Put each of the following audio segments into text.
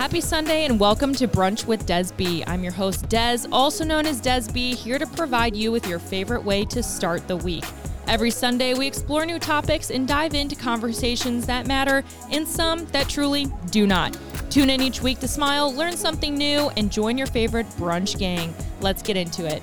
Happy Sunday and welcome to Brunch with Des B. I'm your host, Des, also known as Des here to provide you with your favorite way to start the week. Every Sunday, we explore new topics and dive into conversations that matter and some that truly do not. Tune in each week to smile, learn something new, and join your favorite brunch gang. Let's get into it.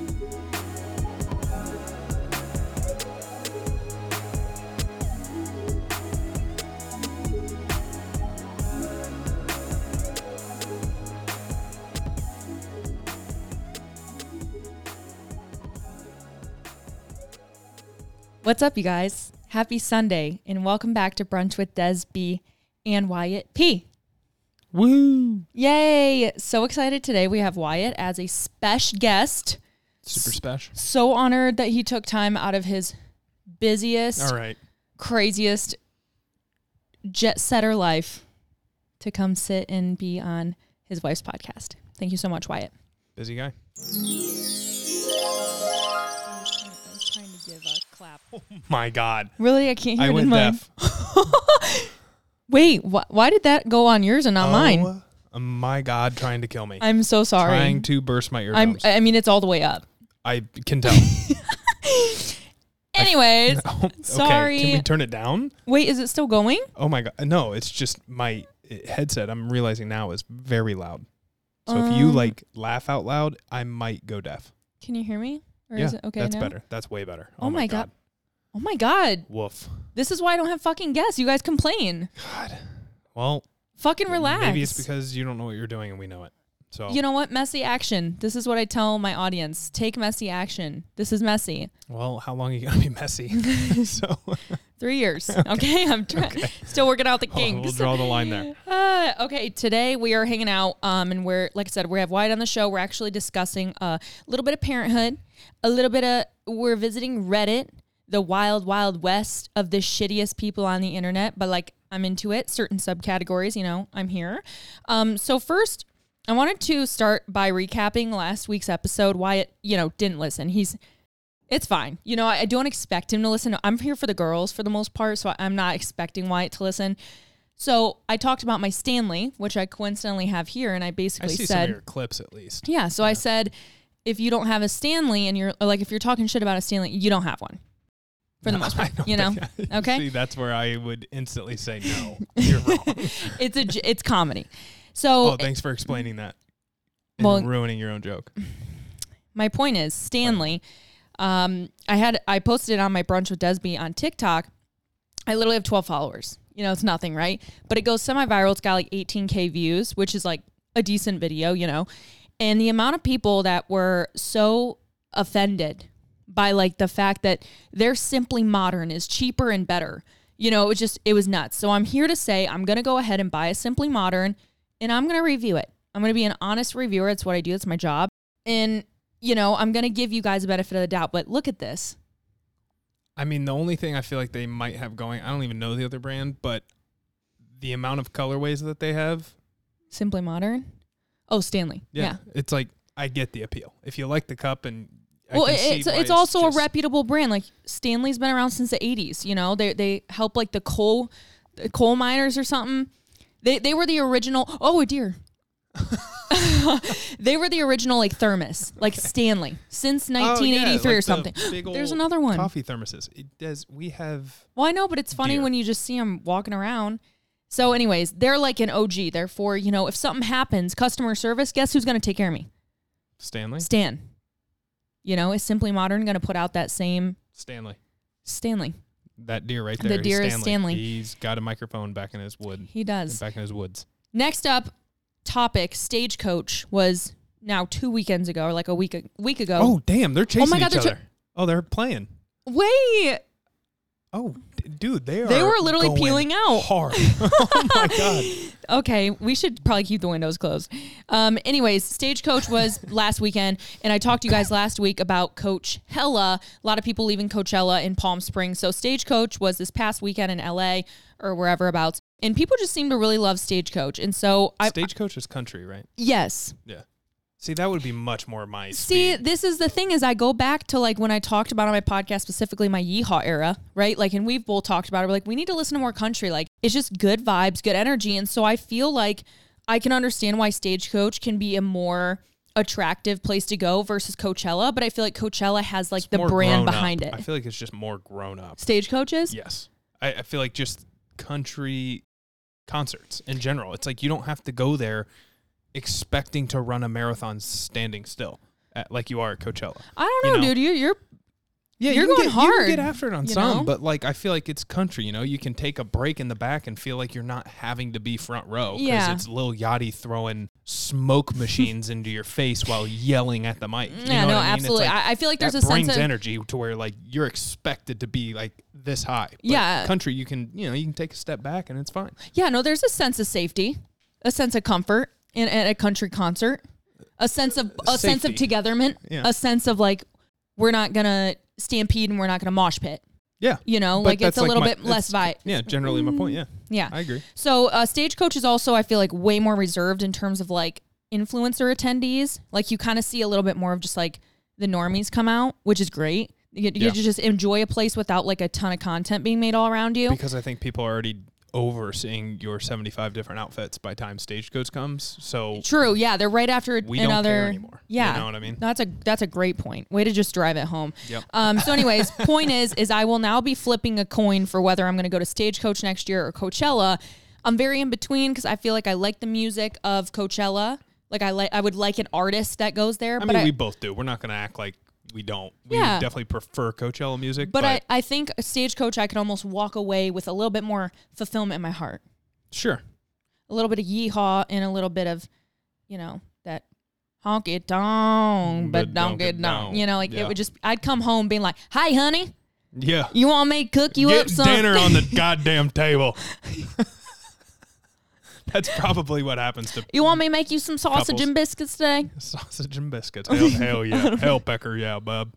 What's up, you guys? Happy Sunday, and welcome back to Brunch with Des B and Wyatt P. Woo! Yay! So excited today. We have Wyatt as a special guest. Super special. So honored that he took time out of his busiest, All right. craziest jet setter life to come sit and be on his wife's podcast. Thank you so much, Wyatt. Busy guy. A clap. My God. Really, I can't hear I it in went mine. deaf. Wait, wh- why did that go on yours and not mine? Oh, uh, my God, trying to kill me. I'm so sorry. Trying to burst my I'm. eardrums. I mean, it's all the way up. I can tell. Anyways, Oh, okay. Sorry. Can we turn it down? wait, is it still going? Oh my God. No, it's just my uh, headset. I'm realizing now is very loud. So if you Um, like laugh out loud, I might go deaf. Can you hear me? Or yeah, is it okay that's now? better. That's way better. Oh my God. Oh my god, Woof. this is why I don't have fucking guests. You guys complain. God. Well, Fucking relax. maybe it's because you don't know what you're doing and we know it. So you know what? Messy action. This is what I tell my audience. Take messy action. This is messy. well, how long are you gonna be messy? so Three years. Okay, I'm trying. Still working out the kinks. we'll kinks. draw the line there. Uh, okay, today we are hanging out, um, and we're like I said, we have Wyatt on the show. We're actually discussing a little bit of parenthood, a little bit of we're visiting Reddit, the wild, wild west of the shittiest people on the internet. But like, I'm into it. Certain subcategories, you know, I'm here. Um, so first, I wanted to start by recapping last week's episode. Wyatt, you know, didn't listen. He's it's fine. You know, I, I don't expect him to listen. I'm here for the girls for the most part, so I'm not expecting Wyatt to listen. So I talked about my Stanley, which I coincidentally have here, and I I basically see some of said, your clips at least. yeah. So I said, if you don't have a Stanley, and you're like, if you're talking shit about a Stanley, you don't have one, for the most part. You know, I- Okay. See, that's where I would instantly say no. You're wrong. it's a it's comedy. So oh, thanks for explaining that. And Well- ruining your own joke. my point is Stanley. Um, I had I posted it on my brunch with Desby on TikTok. I literally have 12 followers. You know, it's nothing, right? But it goes semi-viral. It's got like 18k views, which is like a decent video, you know. And the amount of people that were so offended by like the fact that they're simply modern is cheaper and better. You know, it was just it was nuts. So I'm here to say I'm gonna go ahead and buy a simply modern and I'm gonna review it. I'm gonna be an honest reviewer. It's what I do, it's my job. And you know, I'm going to give you guys a benefit of the doubt, but look at this. I mean, the only thing I feel like they might have going, I don't even know the other brand, but the amount of colorways that they have, Simply Modern. Oh, Stanley. yeah, Yeah. it's like I get the appeal. If you like the cup and well, it- it's it's also a reputable brand. Like Stanley's been around since the 80s, you know. They they help like the coal the coal miners or something. They they were the original Oh, dear. they were the original like thermos, like Stanley, since Oh, yeah, 1983 like or something. big There's another one. Coffee thermoses. It does. We have. Well, I know, but it's funny Deer. when you just see them walking around. So, anyways, they're like an OG. Therefore, you know, if something happens, customer service, guess who's going to take care of me? Stanley. Stan. You know, is Simply Modern going to put out that same Stanley. Stanley? That deer right there. The deer is Stanley. He's got a microphone back in his wood. He does. Back in his woods. Next up, topic Stagecoach was now two weekends ago, or like a week a week ago. Oh damn! They're oh chasing God, each they're cha- other. oh, they're playing. wait, Oh, d- dude, they are. They were literally peeling out. hard. oh my god. Okay, we should probably keep the windows closed. Um, anyways, Stagecoach was last weekend, and I talked to you guys last week about Coachella. A lot of people leaving Coachella in Palm Springs. So Stagecoach was this past weekend in LA or wherever about, and people just seem to really love Stagecoach. And so I, Stagecoach is country, right? yes, Yeah. See, that would be much more my See, speed. this is the thing is I go back to like when I talked about on my podcast specifically my yeehaw era, right? Like and we've both talked about it. We're like, we need to listen to more country. Like it's just good vibes, good energy. And so I feel like I can understand why Stagecoach can be a more attractive place to go versus Coachella, but I feel like Coachella has like It's the brand behind up. it. I feel like it's just more grown up. Stagecoaches? Yes. I, I feel like just country concerts in general. It's like you don't have to go there expecting to run a marathon standing still, at, like you are at Coachella. I don't You know, know. dude. You, you're Yeah, You're you going get, You hard, can get after it on some, know? but like I feel like it's country. You know, you can take a break in the back and feel like you're not having to be front row because Yeah. it's Lil Yachty throwing smoke machines into your face while yelling at the mic. You yeah, know no, I mean? Absolutely. like- I, I feel like there's a sense of energy to where like you're expected to be like this high. But Yeah. country you can you know you can take a step back and it's fine. yeah, no, there's a sense of safety, a sense of comfort in at a country concert, a sense of a sense of Safety. togetherness, Yeah. a sense of like we're not gonna stampede and we're not gonna mosh pit. Yeah, You know, But like it's that's a little my- bit less vibe. yeah. Generally, my point. Yeah, Yeah. I agree. So uh, Stagecoach is also, I feel like, way more reserved in terms of like influencer attendees. Like you kind of see a little bit more of just like the normies come out, which is great. You get, you Yeah. get to just enjoy a place without like a ton of content being made all around you. Because I think people are already over seeing your 75 different outfits by time Stagecoach comes. So True. Yeah, they're right after we don't care anymore. Yeah, you know what I mean. That's a that's a great point. Way to just drive it home. Yep. Um, so, anyways, point is, is I will now be flipping a coin for whether I'm going to go to Stagecoach next year or Coachella. I'm very in between because I feel like I like the music of Coachella. Like I like, I would like an artist that goes there. I but mean, I, we both do. We're not going to act like we don't. We Yeah. definitely prefer Coachella music. but But, I, I think a Stagecoach, I could almost walk away with a little bit more fulfillment in my heart, sure. a little bit of yeehaw and a little bit of, you know, that honk it down, but, don't get down. You know, like it would just, I'd come home being like, "Hi, honey, Yeah. you want me to cook you Get up some dinner on the goddamn table. That's probably what happens to You want me to make you some sausage Couples. and biscuits today? sausage and biscuits. Hell, hell yeah. Hell, Pecker, yeah, bub.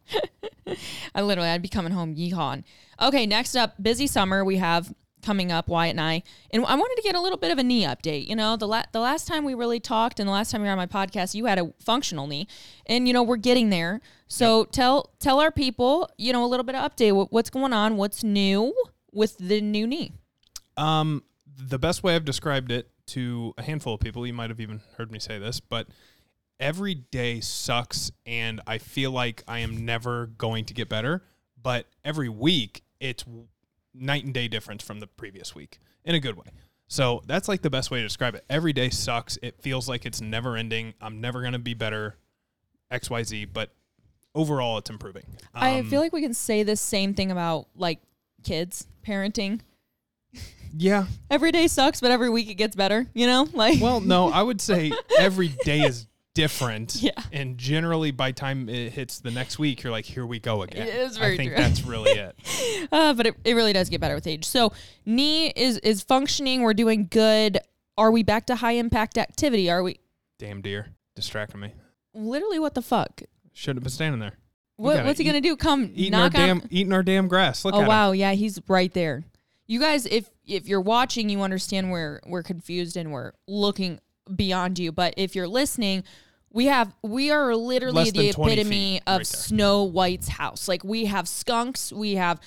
I literally, I'd be coming home yeehawing. Okay, next up, busy summer we have coming up, Wyatt and I, and I wanted to get a little bit of a knee update. You know, the la- the last time we really talked, and the last time you were on my podcast, you had a functional knee, and you know we're getting there. So tell tell our people, you know, a little bit of update. What, what's going on? What's new with the new knee? Um, the best way I've described it to a handful of people, you might have even heard me say this, but every day sucks, and I feel like I am never going to get better. But every week, it's night and day difference from the previous week in a good way. So that's like the best way to describe it. Every day sucks. It feels like it's never ending. I'm never going to be better, XYZ, but overall, it's improving. I Um, feel like we can say the same thing about like kids parenting. Yeah. Every day sucks, but every week it gets better. You know, like Well, no, I would say every day is different. Yeah. And generally, by time it hits the next week, you're like, here we go again. It is very I think true. that's really it. Uh, but it, it really does get better with age. So knee is is functioning. We're doing good. Are we back to high impact activity? Are we Damn deer, distracting me. literally what the fuck? Should have been standing there. What what's he eat- gonna do? Come Eating our knock on. damn, eating our damn grass. Look oh at him. wow, yeah, he's right there. You guys, if if you're watching, you understand we're we're confused and we're looking beyond you. But if you're listening, we have we are literally Less the than 20 epitome feet of right there. Snow White's house. Like we have skunks, we have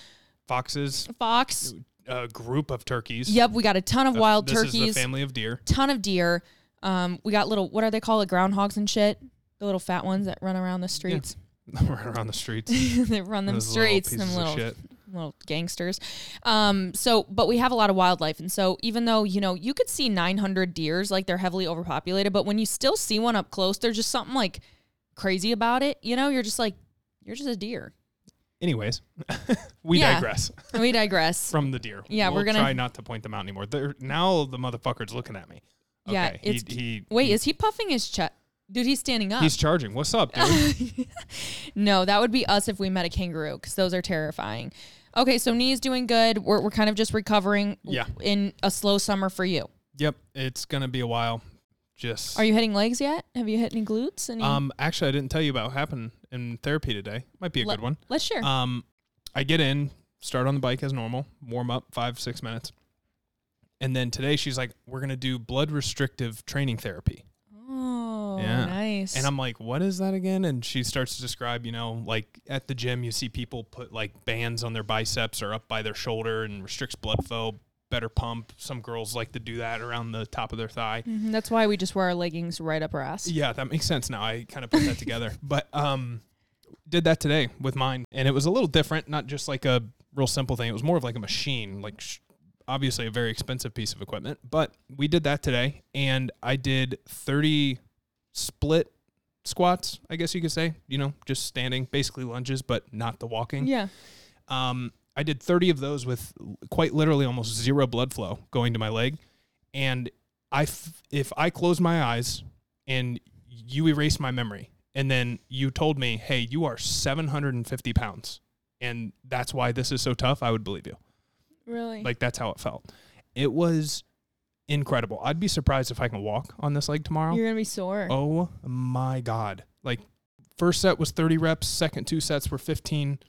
Foxes, fox. a group of turkeys. Yep, we got a ton of wild this turkeys. is the family of deer. ton of deer. Um, we got little what are they called? Like groundhogs and shit. The little fat ones that run around the streets. right around the streets. they run them Those little streets. pieces Them of little shit. Little gangsters. Um, so but we have a lot of wildlife, and so even though you know you could see 900 deers, like they're heavily overpopulated, but when you still see one up close, there's just something like crazy about it. You know, you're just like you're just a deer. Anyways, we Yeah. digress We digress. from the deer. Yeah, we'll we're gonna- try not to point them out anymore. They're, now the motherfucker's looking at me. Yeah, it's- he, he, Wait, he- is he puffing his chest? Dude, he's standing up. He's charging. What's up, dude? No, that would be us if we met a kangaroo because those are terrifying. Okay, so knees doing good. We're, we're kind of just recovering Yeah. in a slow summer for you. yep, it's gonna be a while. Just Are you hitting legs yet? Have you hit any glutes? Any? um. Actually, I didn't tell you about what happened in therapy today. Might be a Let- good one. Let's share. Um, I get in, start on the bike as normal, warm up five six minutes, and then today she's like, "We're gonna do blood restrictive training therapy." Oh, yeah. nice. And I'm like, what is that again? And she starts to describe, you know, like at the gym, you see people put like bands on their biceps or up by their shoulder and restricts blood flow better pump. Some girls like to do that around the top of their thigh. Mhm, That's why we just wear our leggings right up our ass. Yeah, that makes sense now. I kind of put that together. But um did that today with mine and it was a little different, not just like a real simple thing. It was more of like a machine, like sh- obviously a very expensive piece of equipment, but we did that today and I did 30 split squats, I guess you could say, you know, just standing, basically lunges but not the walking. Yeah. Um, I did 30 of those with quite literally almost zero blood flow going to my leg. And I, f- if I close my eyes and you erase my memory, and then you told me, hey, you are 750 pounds, and that's why this is so tough, I would believe you. Really? Like, that's how it felt. It was incredible. I'd be surprised if I can walk on this leg tomorrow. You're gonna be sore. Oh my god. Like first set was 30 reps, second two sets were 15.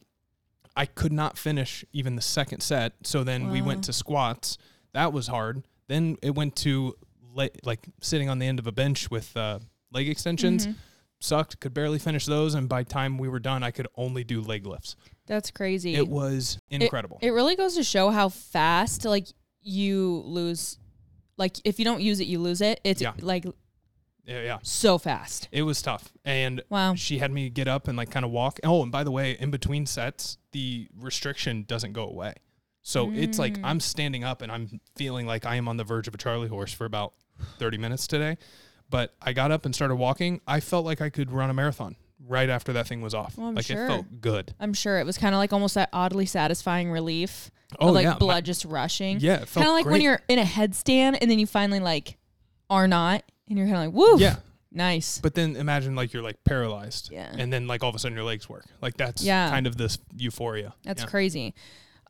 I could not finish even the second set. So then we went to squats. That was hard. Then it went to le- like sitting on the end of a bench with uh, leg extensions. Mhm. Sucked. Could barely finish those and by time we were done I could only do leg lifts. That's crazy. It was incredible. It really goes to show how fast like you lose like if you don't use it you lose it. It's Yeah. like yeah, yeah. so fast. It was tough. And Wow. she had me get up and like kind of walk. Oh, and by the way, in between sets, the restriction doesn't go away. So it's like Mm. I'm standing up and I'm feeling like I am on the verge of a Charlie horse for about 30 minutes today. But I got up and started walking. I felt like I could run a marathon right after that thing was off. Well, like sure. it felt good. I'm sure it was kind of like almost that oddly satisfying relief. Oh like yeah, my- blood just rushing. yeah, it felt Kind of like when you're in a headstand and then you finally like are not and you're kind of like, woo. yeah. Nice. But then imagine like you're like paralyzed. Yeah. And then like all of a sudden your legs work. Like that's Yeah. kind of this euphoria. That's Yeah. crazy.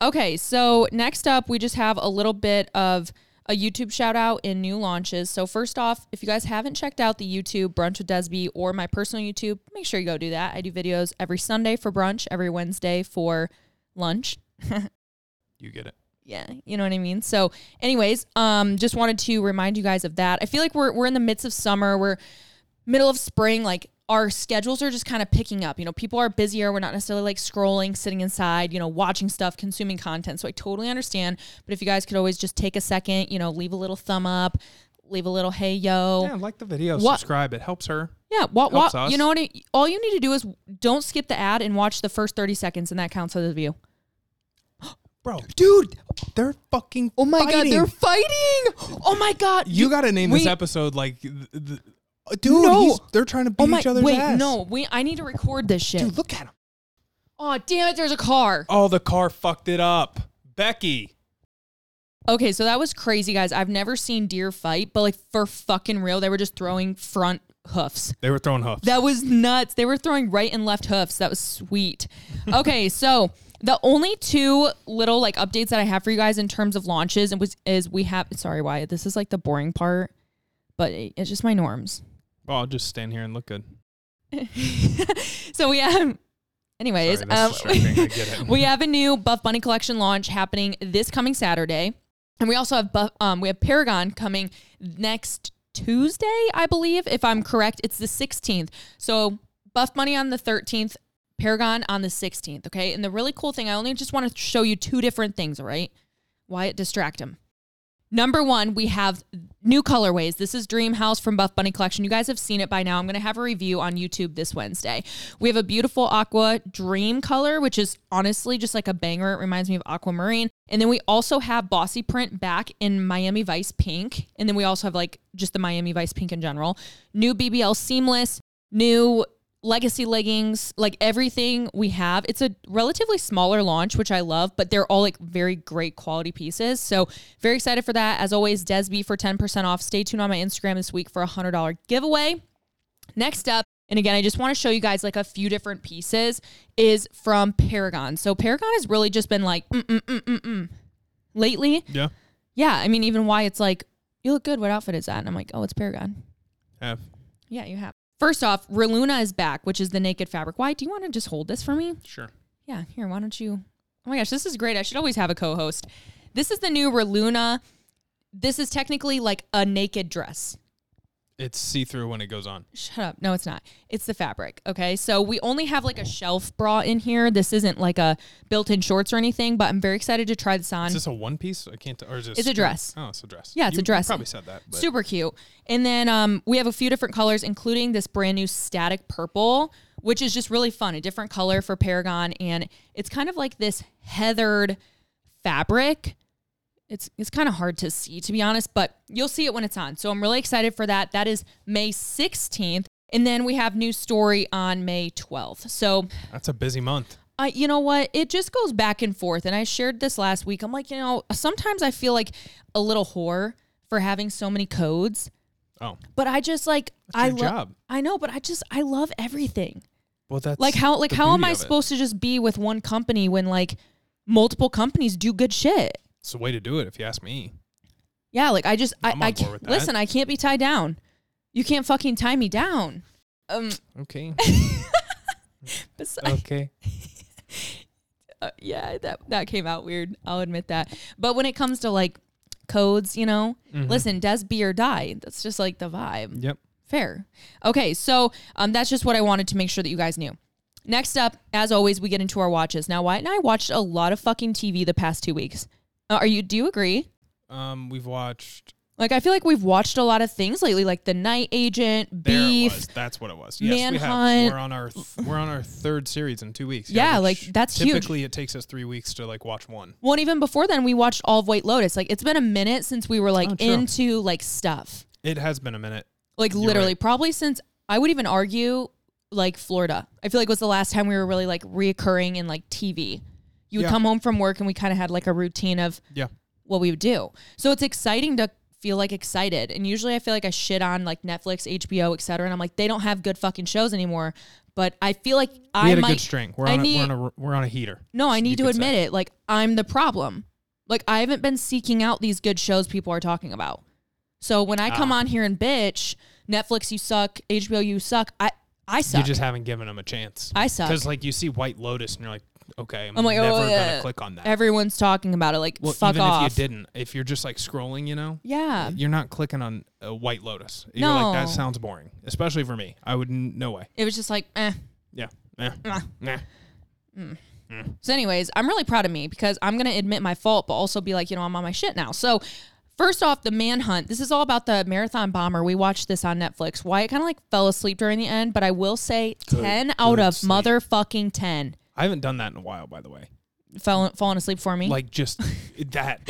Okay, so next up, we just have a little bit of a YouTube shout out in new launches. So, first off, if you guys haven't checked out the YouTube Brunch with Desby or my personal YouTube, make sure you go do that. I do videos every Sunday for brunch, every Wednesday for lunch. You get it. Yeah, you know what I mean. So, anyways, um, just wanted to remind you guys of that. I feel like we're we're in the midst of summer. We're middle of spring. Like our schedules are just kind of picking up. You know, people are busier. We're not necessarily like scrolling, sitting inside. You know, watching stuff, consuming content. So I totally understand. But if you guys could always just take a second, you know, leave a little thumb up, leave a little hey yo. Yeah, like the video, What- subscribe. It helps her. Yeah, what, what, Helps us. you know what? It, all you need to do is don't skip the ad and watch the first 30 seconds, and that counts as a view. Bro, dude, they're fucking Oh my fighting. God, they're fighting! Oh my God. You got to name this episode like, th- th- Uh, dude. No. they're trying to beat Oh my! each other's wait, ass. no, we. I need to record this shit. dude, look at him. Oh damn it! There's a car. Oh, the car fucked it up. Becky, Okay, so that was crazy, guys. I've never seen deer fight, but like for fucking real, they were just throwing front hoofs. they were throwing hoofs. That was nuts. They were throwing right and left hoofs. That was sweet. Okay, so the only two little like updates that I have for you guys in terms of launches and was is we have. Sorry, Wyatt This is like the boring part, but it- it's just my norms. Oh, I'll just stand here and look good. so we have. Anyways, Sorry, um. I get it. we have a new Buff Bunny collection launch happening this coming Saturday, and we also have Buff. Um, we have Paragon coming next Tuesday, I believe, if I'm correct. It's the 16th. So Buff Bunny on the 13th, Paragon on the 16th. Okay, and the really cool thing, I only just want to show you two different things. All right, Wyatt, distract him. Number one, we have new colorways. This is Dream House from Buff Bunny Collection. You guys have seen it by now. I'm going to have a review on YouTube this Wednesday. We have a beautiful aqua dream color, which is honestly just like a banger. It reminds me of aquamarine. And then we also have Bossy Print back in Miami Vice Pink. And then we also have like just the Miami Vice Pink in general. New BBL Seamless, new legacy leggings, like everything we have. It's a relatively smaller launch, which I love, but they're all like very great quality pieces. So very excited for that. As always, Desby for 10% off. Stay tuned on my Instagram this week for a $100 giveaway. Next up, and again, I just want to show you guys like a few different pieces is from Paragon. So Paragon has really just been like, mm, mm, mm, mm, mm. lately. yeah. Yeah. I mean, even Wyatt's like, you look good. What outfit is that? And I'm like, oh, it's Paragon. Have. Yeah, you have. First off, Reluna is back, which is the naked fabric. Wyatt? Do you want to just hold this for me? Sure. Yeah, here, why don't you? Oh my gosh, this is great. I should always have a co host. This is the new Reluna. This is technically like a naked dress. It's see through when it goes on. Shut up. No, it's not. It's the fabric. Okay. So we only have like a shelf bra in here. This isn't like a built in shorts or anything, but I'm very excited to try this on. Is this a one piece? I can't. Or is this? It's a dress. Oh, it's a dress. Yeah, it's You- a dress. You probably said that. But Super cute. And then um, we have a few different colors, including this brand new static purple, which is just really fun. A different color for Paragon. And it's kind of like this heathered fabric. It's, it's kind of hard to see, to be honest, but you'll see it when it's on. So I'm really excited for that. That is May 16th. And then we have new Stori on May 12th. So that's a busy month. I, you know what? It just goes back and forth. And I shared this last week. I'm like, you know, sometimes I feel like a little whore for having so many codes. Oh, But I just like That's I love. job. I know, but I just I love everything. well, that's Like how like how am I supposed to just be with one company when like multiple companies do good shit? It's the way to do it, if you ask me. Yeah, like I just I, I'm I on board can't with that. listen. I can't be tied down. You can't fucking tie me down. Um, Okay. besides, okay. uh, yeah, that that came out weird. I'll admit that. But when it comes to like codes, you know, Mhm. listen, Desby or die. That's just like the vibe. Yep. Fair. Okay, so um, that's just what I wanted to make sure that you guys knew. Next up, as always, we get into our watches. Now, Wyatt and I watched a lot of fucking TV the past two weeks. Uh, are you? Do you agree? Um, we've watched. Like, I feel like we've watched a lot of things lately, like The Night Agent, There it Beef. was. That's what it was. Yes, we have. We're on our th- we're on our third series in two weeks. Yeah, which like, that's huge. Typically, it takes us three weeks to like watch one. Well, and even before then, we watched all of White Lotus. Like, it's been a minute since we were like Oh, true. into like stuff. It has been a minute. Like You're literally, right. probably since I would even argue like Florida. I feel like was the last time we were really like reoccurring in like TV. You would Yeah. come home from work and we kind of had like a routine of Yeah. what we would do. So it's exciting to feel like excited. And usually I feel like I shit on like Netflix, HBO, etc. And I'm like, they don't have good fucking shows anymore. But I feel like We I had a good string. We're on, need- a, we're on a we're on a heater. no, I need to admit say. it. Like I'm the problem. Like I haven't been seeking out these good shows people are talking about. So when I come Ah. on here and bitch, Netflix you suck, HBO you suck, I I suck. You just haven't given them a chance. I suck. Because like you see White Lotus and you're like, okay, I'm, I'm like, never oh, gonna click on that. Everyone's talking about it. Like well, fuck even off. if you didn't, if you're just like scrolling, you know, yeah. you're not clicking on a White Lotus. You're like, No. that sounds boring, especially for me. I would n- no way. It was just like, eh. Yeah. Eh. Ah. Nah. So, anyways, I'm really proud of me because I'm gonna admit my fault, but also be like, you know, I'm on my shit now. So, first off, the manhunt. This is all about the marathon bomber. We watched this on Netflix. Wyatt kind of like fell asleep during the end, but I will say, Good- ten out of sleep. motherfucking ten. I haven't done that in a while, by the way. Fell falling asleep for me. Like just that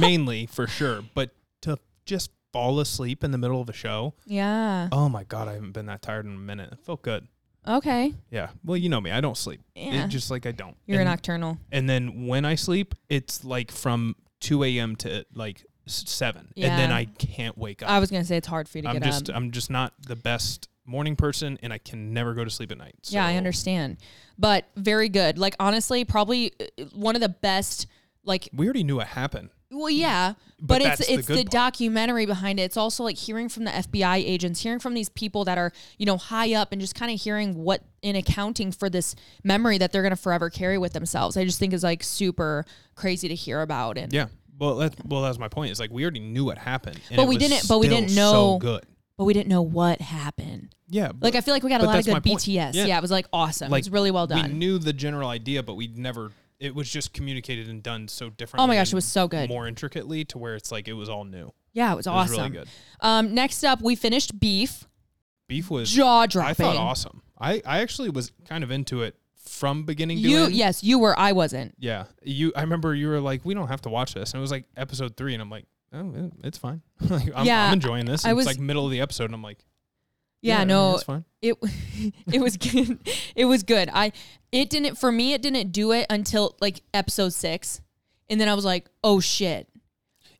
mainly for sure, but to just fall asleep in the middle of a show. yeah. Oh my god, I haven't been that tired in a minute. It felt good. Okay. Yeah. Well, you know me. I don't sleep. Yeah. It just like I don't. You're and, a nocturnal. and then when I sleep, it's like from 2 a.m. to like s- 7. And then I can't wake up. I was gonna say it's hard for you to I'm get just up. I'm just not the best morning person and I can never go to sleep at night. Yeah, I understand. But very good. Like honestly, probably uh, one of the best. Like, We already knew it happened. well, yeah, But but, it's the it's the, documentary behind it. It's also like hearing from the FBI agents, hearing from these people that are you know high up, and just kind of hearing what in accounting for this memory that they're gonna forever carry with themselves. I just think is like super crazy to hear about. And Yeah. Well, that's well, that's my point. Is like we already knew what happened, But we didn't- but we didn't so know- good. But we didn't know what happened. Yeah, but Like I feel like we got a lot of good. BTS. Yeah. Yeah. it was like awesome. like it was really well done. We knew the general idea, but we never. It was just communicated and done so differently. Oh my gosh, it was so good. more intricately to where it's like it was all new. yeah, it was It awesome. was really good. Um, next up, we finished Beef. Beef was Jaw dropping. I thought awesome. I I actually was kind of into it from beginning to You end. yes, you were. I wasn't. Yeah, you. I remember you were like, "We don't have to watch this," and it was like episode three, and I'm like, "Oh, it's fine. like, I'm, Yeah, I'm enjoying this." I was- it's like middle of the episode, and I'm like, Yeah, no, it's fine." it it was good. It was good. I it didn't for me. It didn't do it until like episode six, and then I was like, oh shit.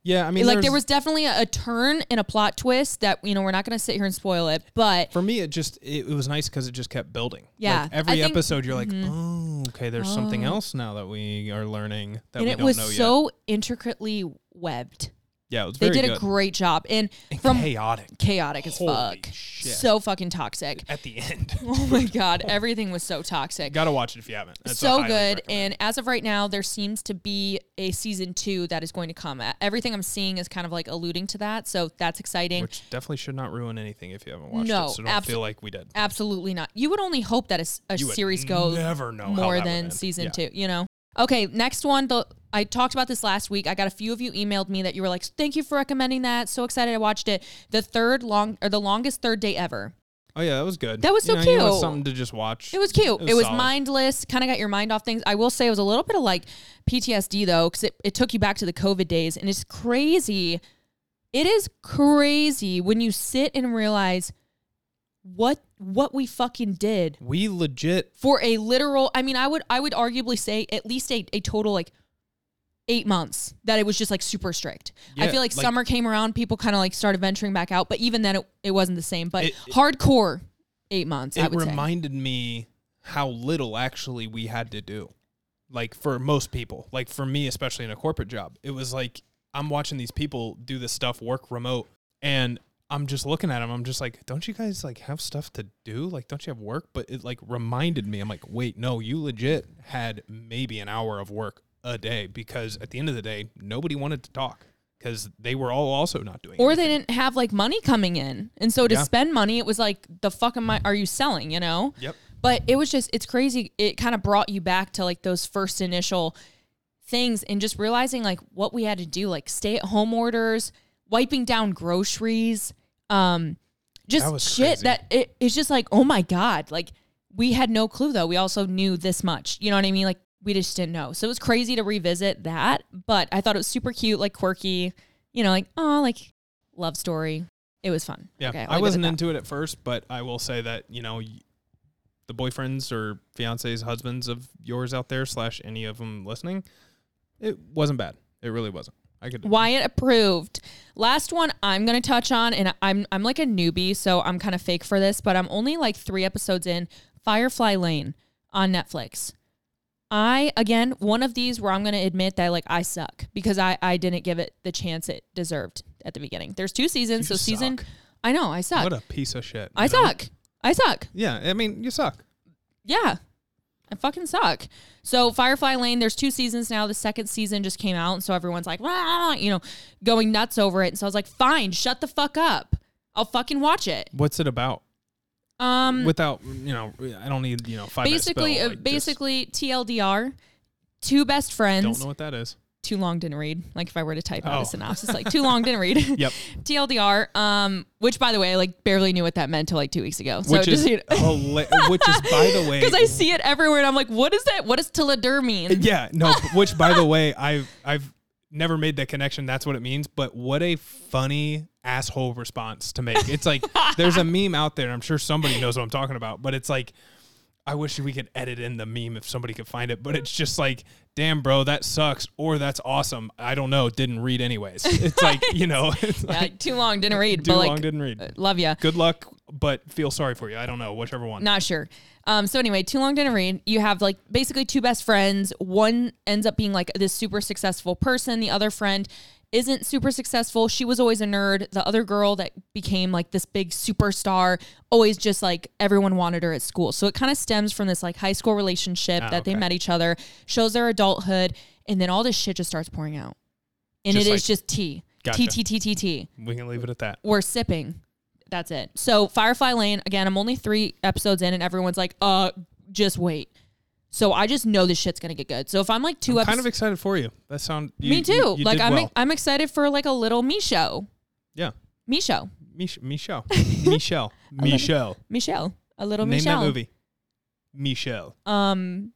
Yeah, I mean, like there was definitely a, a turn and a plot twist that you know we're not gonna sit here and spoil it, but for me, it just it, it was nice because it just kept building. Yeah, like every think- episode, you're like, Mhm. "Oh, okay, there's something Oh. else now that we are learning that and we it don't was know yet." so intricately webbed. Yeah, it was They did good. a great job. And and from chaotic chaotic as Holy fuck. shit. So fucking toxic. at the end. Oh my god, everything was so toxic. Gotta watch it if you haven't. That's so good. recommend. And as of right now, there seems to be a season two that is going to come. Everything I'm seeing is kind of like alluding to that. So that's exciting. which definitely should not ruin anything if you haven't watched No, it. So don't abso- feel like we did. Absolutely not. You would only hope that a, would series goes never know more than season Yeah. two, you know? Okay, next one. The I talked about this last week. I got a few of you emailed me that you were like, "Thank you for recommending that. So excited I watched it." The third long or the longest third day ever. Oh yeah, that was good. That was You so know, you want cute. something to just watch. It was cute. It was, solid. mindless, kind of got your mind off things. I will say it was a little bit of like PTSD though, because it, it took you back to the COVID days. And it's crazy. It is crazy when you sit and realize what what we fucking did We legit for a literal I mean, I would I would arguably say at least a, a total like eight months that it was just like super strict. I Yeah, feel like, like- summer came around, people kind of like started venturing back out, but even then it, it wasn't the same. But It- hardcore eight months, I it would say. reminded me how little actually we had to do. Like for most people, like for me, especially in a corporate job, it was like I'm watching these people do this stuff, work remote, and I'm just looking at them. I'm just like, don't you guys like have stuff to do? Like, don't you have work? But it like reminded me. I'm like, wait, no, you legit had maybe an hour of work a day because at the end of the day, nobody wanted to talk because they were all also not doing. or they didn't have like money coming in and so to Yeah. spend money it was like the fuck am I are you selling you know Yep. but it was just it's crazy it kind of brought you back to like those first initial things and just realizing like what we had to do like stay at home orders wiping down groceries um just That shit crazy. that it, it's just like oh my god like we had no clue though. We also knew this much. You know what i mean? Like we just didn't know. So it was crazy to revisit that but i thought it was super cute like quirky you know like oh like love story. It was fun. Yeah, Okay, I leave it at wasn't into it at first, but I will say that you know, the boyfriends or fiancés, husbands of yours out there, slash any of them listening, it wasn't bad. It really wasn't. I could. Wyatt approved. Last one I'm gonna touch on, and I'm I'm like a newbie, so I'm kind of fake for this, but I'm only like three episodes in. Firefly Lane on Netflix. I again one of these where I'm gonna admit that like I suck because I I didn't give it the chance it deserved at the beginning. There's two seasons, so You season suck. I know I suck. What a piece of shit. I suck. I suck. Yeah, I mean, you suck. Yeah. I fucking suck. So Firefly Lane, there's two seasons now. The second season just came out, and so everyone's like, "Rah," you know, going nuts over it. And so I was like, fine, shut the fuck up. I'll fucking watch it. What's it about? Um, Without you know, I don't need you know five. basically, spell, uh, like, basically TLDR, two best friends. don't know what that is. Too long didn't read. Like if I were to type out Oh. a synopsis, like too long didn't read. Yep. TLDR, um, which by the way, I like barely knew what that meant till like two weeks ago. So which is just hila- which is by the way because I see it everywhere, and I'm like, what is that? What does Tilladur mean? Yeah, no. which, by the way, I've I've never made that connection. That's what it means. But what a funny asshole response to make. It's like there's a meme out there. I'm sure somebody knows what I'm talking about. But it's like I wish we could edit in the meme if somebody could find it. But it's just like, damn, bro, that sucks, or that's awesome. I don't know. Didn't read anyways. It's like you know, it's Yeah, like too long didn't read. too but like, long didn't read. uh, love ya. Good luck, but feel sorry for you. I don't know, whichever one. Not sure. Um, so anyway, too long didn't read. You have like basically two best friends. One ends up being like this super successful person. The other friend isn't super successful. She was always a nerd. The other girl that became like this big superstar, always just like everyone wanted her at school. So it kind of stems from this like high school relationship Ah, that they met each other, shows their adulthood, and then all this shit just starts pouring out. And Just it is like- just tea. Gotcha. T T T T T. We can leave it at that. we're sipping. That's it. So Firefly Lane, again, I'm only three episodes in and everyone's like, uh, just wait. So I just know this shit's gonna get good. So if I'm like 2 I'm episodes kind of excited for you. That sound. You, Me too. You, you like I'm well. I'm excited for like a little me show. Yeah. Me show. Mich- Michelle. Michelle. Michelle. Michelle. A little Name Michelle. Name that movie. Michelle. Um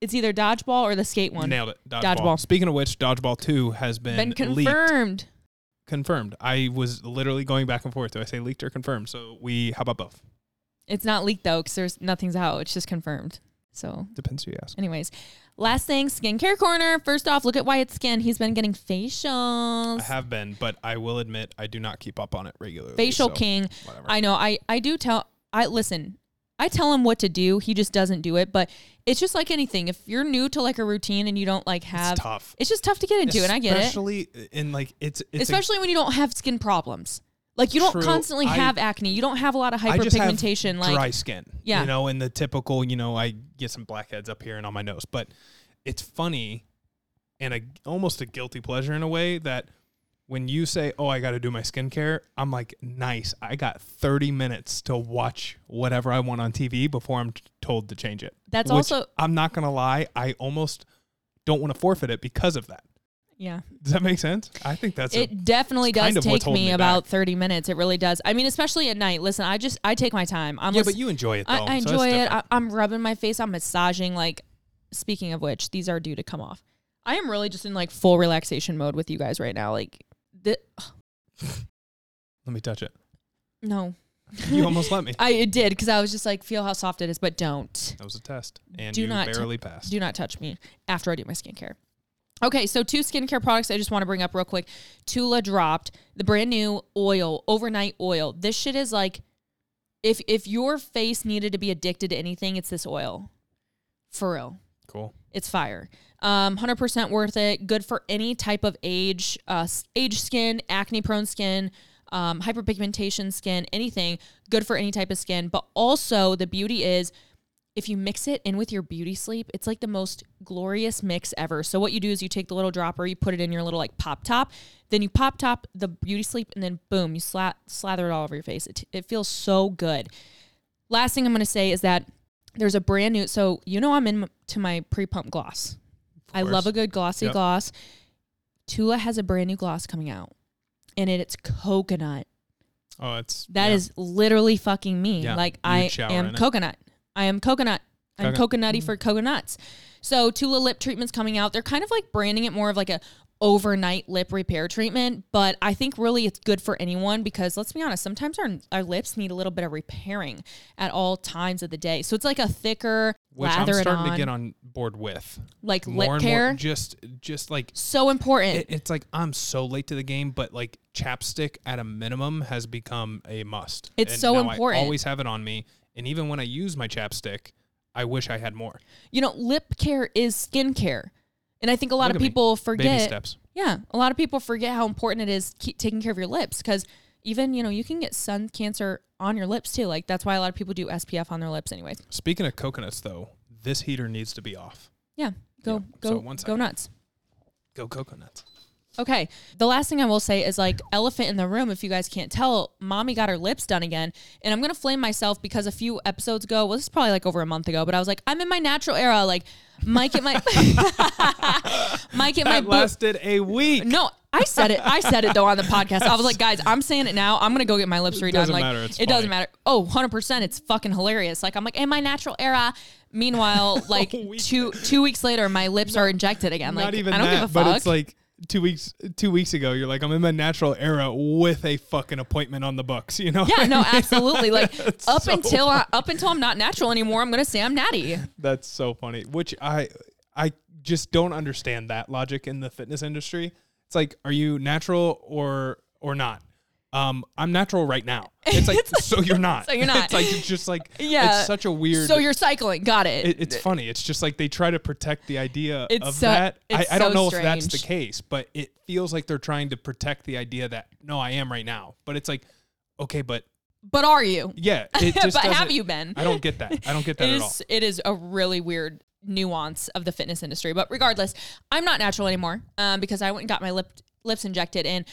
it's either dodgeball or the skate one. Nailed it. Dodgeball. Dodgeball. Speaking of which, Dodgeball 2 has been, Been leaked. confirmed. Confirmed. I was literally going back and forth. Do I say leaked or confirmed? So we, how about both? It's not leaked though, because there's nothing's out. It's just confirmed. So Depends who you ask. anyways. Last thing, skincare corner. First off, look at Wyatt's skin. He's been getting facials. I have been, but I will admit I do not keep up on it regularly. facial so king. Whatever. I know. I I do tell. I listen. I tell him what to do. He just doesn't do it. But it's just like anything. If you're new to like a routine and you don't like have, It's tough. it's just tough to get into, and I get it. Especially in like it's, it's a- Especially when you don't have skin problems. Like you don't True. constantly I- have acne. You don't have a lot of I just have hyperpigmentation. Like dry skin. Yeah. You know, and the typical, you know, I get some blackheads up here and on my nose. But it's funny and a almost a guilty pleasure in a way that when you say, Oh, I gotta do my skincare, I'm like, nice. I got 30 minutes to watch whatever I want on TV before I'm t- told to change it. That's Which, also- I'm not gonna lie, I almost don't want to forfeit it because of that. Yeah. Does that make sense? I think that's a- It definitely does take me, me about 30 minutes. It really does. I mean, especially at night. Listen, I just I take my time. I'm yeah, but you enjoy it though. I, I so enjoy it. I, I'm rubbing my face. I'm massaging. Like, speaking of which, these are due to come off. I am really just in like full relaxation mode with you guys right now. Like, the, Let me touch it. no, You almost let me. I it did because I was just like, feel how soft it is, but don't. That was a test, and Do you not t- barely passed. Do not touch me after I do my skincare. Okay, so two skincare products I just want to bring up real quick. Tula dropped the brand new oil, overnight oil. This shit is like if if your face needed to be addicted to anything, it's this oil. For real. cool. It's fire. Um, 100% worth it. Good for any type of age, uh, age skin, acne prone skin, um, hyperpigmentation skin, anything. Good for any type of skin. But also, the beauty is if you mix it in with your beauty sleep, it's like the most glorious mix ever. So, what you do is you take the little dropper, you put it in your little like pop top, then you pop top the beauty sleep, and then boom, you slat- slather it all over your face. It, it feels so good. Last thing I'm going to say is that there's a brand new, so you know, I'm into my pre pump gloss. I love a good glossy Yep. gloss. Tula has a brand new gloss coming out, and it, it's coconut. Oh, it's That yeah. is literally fucking me. Yeah, like you'd I am coconut. it. Coconut. I am coconut. I'm Coconut. coconutty mm. for coconuts. So Tula lip treatments coming out. They're kind of like branding it more of like a overnight lip repair treatment, but I think really it's good for anyone because let's be honest, sometimes our our lips need a little bit of repairing at all times of the day. So it's like a thicker which lather I'm it starting on, to get on board with. like more lip and care. more. Just, just like so important. it, it's like I'm so late to the game, but like chapstick at a minimum has become a must. It's And so now important. I always have it on me, and even when I use my chapstick, I wish I had more. you know, lip care is skincare. And I think a lot Look of me. people Baby forget steps. Yeah, a lot of people forget how important it is keep taking care of your lips because even you know you can get sun cancer on your lips too. Like that's why a lot of people do SPF on their lips, anyways. Speaking of coconuts, though, this heater needs to be off. Yeah, go Yeah, go so go nuts. Go coconuts. Okay, the last thing I will say is like elephant in the room. If you guys can't tell, mommy got her lips done again, and I'm gonna flame myself because a few episodes ago, well, this is probably like over a month ago, but I was like, I'm in my natural era. Like, Mike at my Mike at my boo- lasted a week. No, I said it. I said it though on the podcast. I was like, guys, I'm saying it now. I'm gonna go get my lips redone. doesn't like, matter. It's it doesn't matter. Oh, 100 percent. It's fucking hilarious. Like I'm like in my natural era. Meanwhile, like two two weeks later, my lips are injected again. Like Not even I don't that, give a fuck. but it's like two weeks two weeks ago. You're like, I'm in my natural era with a fucking appointment on the books. You know? yeah, no, absolutely. Like up so until I, up until I'm not natural anymore, I'm gonna say I'm natty. That's so funny. Which I I just don't understand that logic in the fitness industry. It's like, are you natural or or not? Um, I'm natural right now. It's like, so you're not. So you're not. It's like it's just like Yeah. It's such a weird. So you're cycling. Got it. it, it's funny. It's just like they try to protect the idea It's of so- that. I, it's I don't so know if that's the case, but it feels like they're trying to protect the idea that no, I am right now. But it's like, okay, but but are you? yeah, it just but have you been? I don't get that. I don't get that It at all. it is a really weird nuance of the fitness industry. But regardless, I'm not natural anymore um, because I went and got my lip lips injected and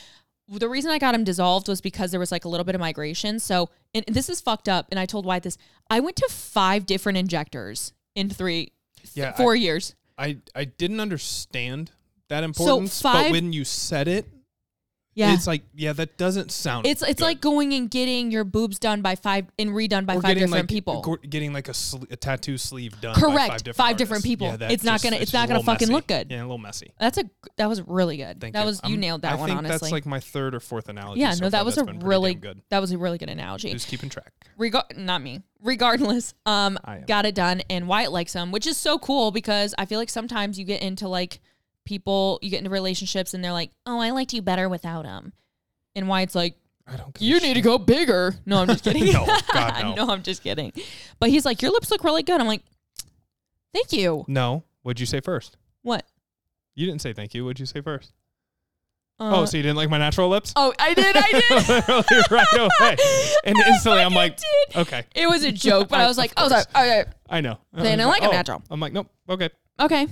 the reason I got them dissolved was because there was like a little bit of migration. So, and this is fucked up. And I told Wyatt this. I went to five different injectors in three, Yeah, four years. I I didn't understand that importance, but five- when you said it, Yeah, it's like yeah, that doesn't sound. it's it's good. like going and getting your boobs done by five and redone by Or five different like, people. getting like a, sle- a tattoo sleeve done. by Correct. five different, artists. people. Yeah, It's not just- gonna- it's just not a gonna fucking messy. look good. Yeah, a little messy. That's a that was really good. Thank that you. was you I'm- nailed that I one. think honestly, that's like my third or fourth analogy. yeah, so no, that far was a that's pretty really good. that was a really good analogy. Who's keeping track? Regar- not me. Regardless, um, got it done, and Wyatt likes them, which is so cool because I feel like sometimes you get into like people, you get into relationships, and they're like, "Oh, I liked you better without him," and Wyatt's like, I don't. give You need to go bigger. No, I'm just kidding. No, God, no. I'm just kidding. But he's like, your lips look really good. I'm like, thank you. No. What'd you say first? What? You didn't say thank you. What'd you say first? Uh, oh, so you didn't like my natural lips? oh, I did. I did. Right away. And instantly I'm like, did. okay, It was a joke, but I was like, oh, sorry. Okay. I know. They didn't I like like 'em oh. natural. I'm like, nope, okay. Okay.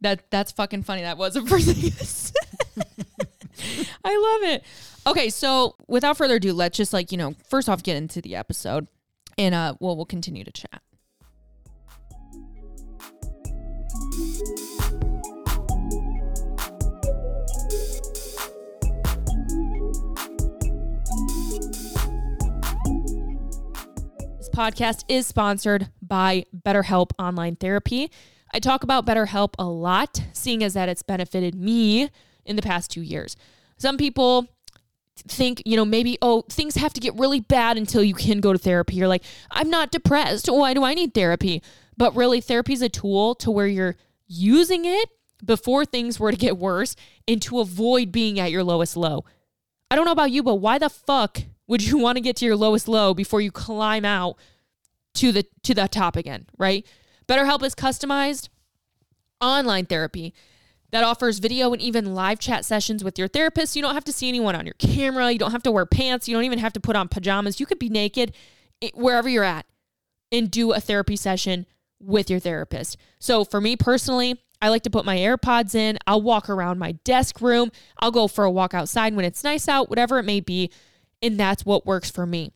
That that's fucking funny. That was the first thing you said. I love it. Okay, so without further ado, let's just like, you know, first off get into the episode and uh well we'll continue to chat. This podcast is sponsored by BetterHelp Online Therapy. I talk about BetterHelp a lot, seeing as that it's benefited me in the past two years. Some people think, you know, maybe, oh, things have to get really bad until you can go to therapy. You're like, I'm not depressed. Why do I need therapy? But really, therapy is a tool to where you're using it before things were to get worse and to avoid being at your lowest low. I don't know about you, but why the fuck would you want to get to your lowest low before you climb out to the to the top again, right? BetterHelp is customized online therapy that offers video and even live chat sessions with your therapist. You don't have to see anyone on your camera. You don't have to wear pants. You don't even have to put on pajamas. You could be naked wherever you're at and do a therapy session with your therapist. So for me personally, I like to put my AirPods in. I'll walk around my desk room. I'll go for a walk outside when it's nice out, whatever it may be. And that's what works for me.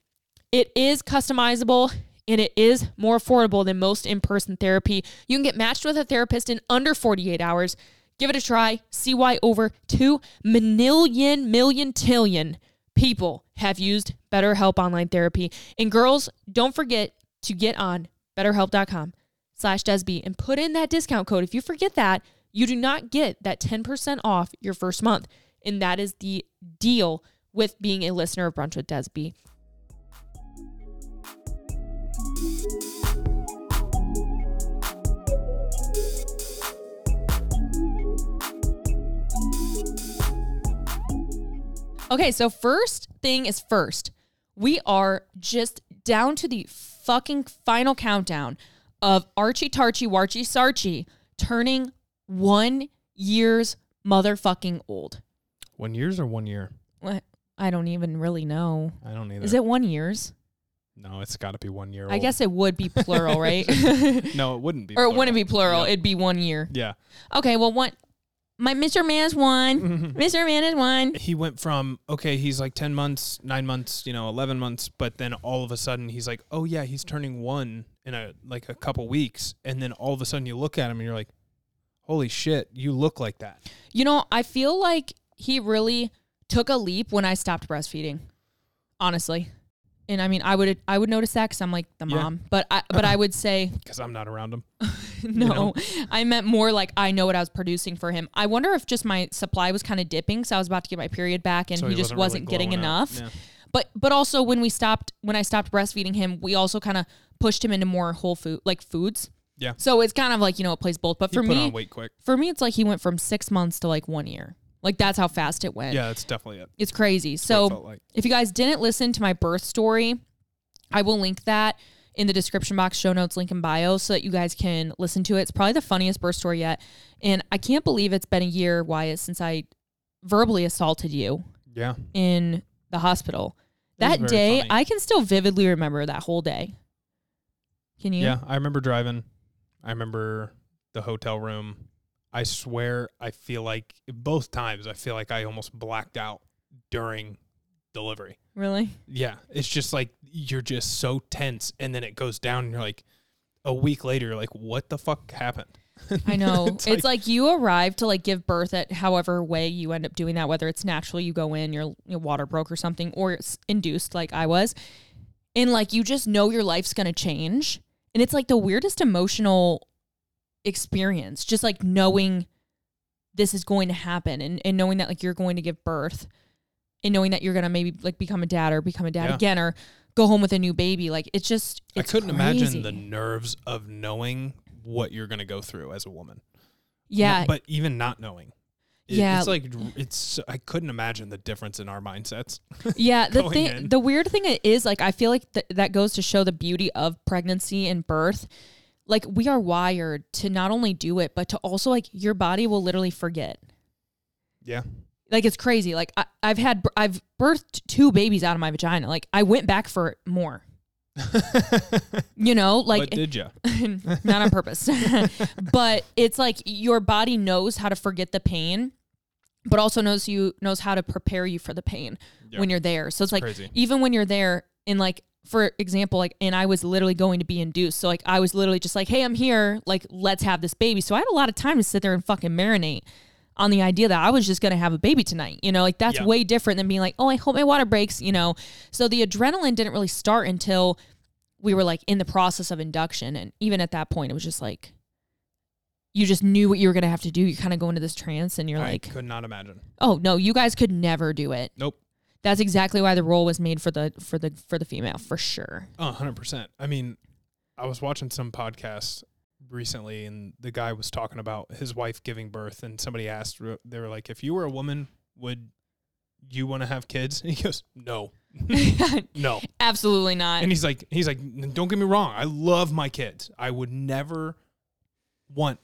It is customizable and it is more affordable than most in person therapy. You can get matched with a therapist in under 48 hours. Give it a try. See why over 2 million, million, tillion people have used BetterHelp Online Therapy. And girls, don't forget to get on betterhelp.com slash Desby and put in that discount code. If you forget that, you do not get that 10% off your first month. And that is the deal with being a listener of Brunch with Desby. Okay, so first thing is first. We are just down to the fucking final countdown of Archie Tarchie Warchie Sarchie turning one years motherfucking old. One years or one year? What? I don't even really know. I don't either. Is it one years? No, it's got to be one year. I old. guess it would be plural, right? No, it wouldn't be. or it wouldn't be plural. Yeah. It'd be one year. Yeah. Okay, well, one. My Mr. Man is one. Mm-hmm. Mr. Man is one. he went from okay, he's like ten months, nine months, you know, eleven months, but then all of a sudden he's like, oh yeah, he's turning one in a like a couple weeks, and then all of a sudden you look at him and you're like, holy shit, you look like that. You know, I feel like he really took a leap when I stopped breastfeeding. Honestly. And I mean, I would I would notice that because I'm like the Yeah. mom, but I but I would say Because I'm not around him. no. know? I meant more like I know what I was producing for him. I wonder if just my supply was kind of dipping, so I was about to get my period back, and So he, just really wasn't getting enough. Yeah. But but also when we stopped when I stopped breastfeeding him, we also kind of pushed him into more whole food like foods. Yeah. So it's kind of like you know it plays both. But He for me, weight quick. for me, it's like he went from six months to like one year. Like that's how fast it went. Yeah, that's definitely it. It's crazy. That's what it So like. if you guys didn't listen to my birth story, I will link that in the description box, show notes, link in bio, so that you guys can listen to it. It's probably the funniest birth story yet. And I can't believe it's been a year, Wyatt, since I verbally assaulted you Yeah. in the hospital. That day, funny. I can still vividly remember that whole day. Can you? Yeah, I remember driving. I remember the hotel room. I swear, I feel like both times I feel like I almost blacked out during delivery. Really? Yeah, it's just like you're just so tense, and then it goes down, and you're like, a week later, you're like, what the fuck happened? I know. It's it's, like- like, you arrive to like give birth at however way you end up doing that, whether it's naturally you go in, your your water broke or something, or it's induced like I was. And like you just know your life's gonna change. And it's like the weirdest emotional experience, just like knowing this is going to happen and, and knowing that like you're going to give birth and knowing that you're gonna maybe like become a dad or become a dad Yeah. again or go home with a new baby. Like it's just it's I couldn't crazy. imagine the nerves of knowing what you're gonna go through as a woman. Yeah. but even not knowing, It- Yeah. it's like it's. I couldn't imagine the difference in our mindsets. Yeah, the thing, in. the weird thing is, like, I feel like th- that goes to show the beauty of pregnancy and birth. Like, we are wired to not only do it, but to also like your body will literally forget. Yeah. Like it's crazy. Like I, I've had, I've birthed two babies out of my vagina. Like I went back for more. You know, like but did you? not on purpose. but it's like your body knows how to forget the pain, but also knows you knows how to prepare you for the pain Yeah. when you're there. So it's like Crazy. even when you're there in like for example, like and I was literally going to be induced. So like I was literally just like, Hey, I'm here, like let's have this baby. So I had a lot of time to sit there and fucking marinate on the idea that I was just gonna have a baby tonight. You know, like that's Yeah. way different than being like, Oh, I hope my water breaks, you know. So the adrenaline didn't really start until we were like in the process of induction. And even at that point it was just like you just knew what you were gonna have to do. You kind of go into this trance and you're I like, could not imagine. Oh no, you guys could never do it. Nope. That's exactly why the role was made for the for the for the female for sure. Oh, 100%. I mean, I was watching some podcast recently and the guy was talking about his wife giving birth and somebody asked they were like if you were a woman would you want to have kids? And he goes, "No." no. Absolutely not. And he's like he's like don't get me wrong, I love my kids. I would never want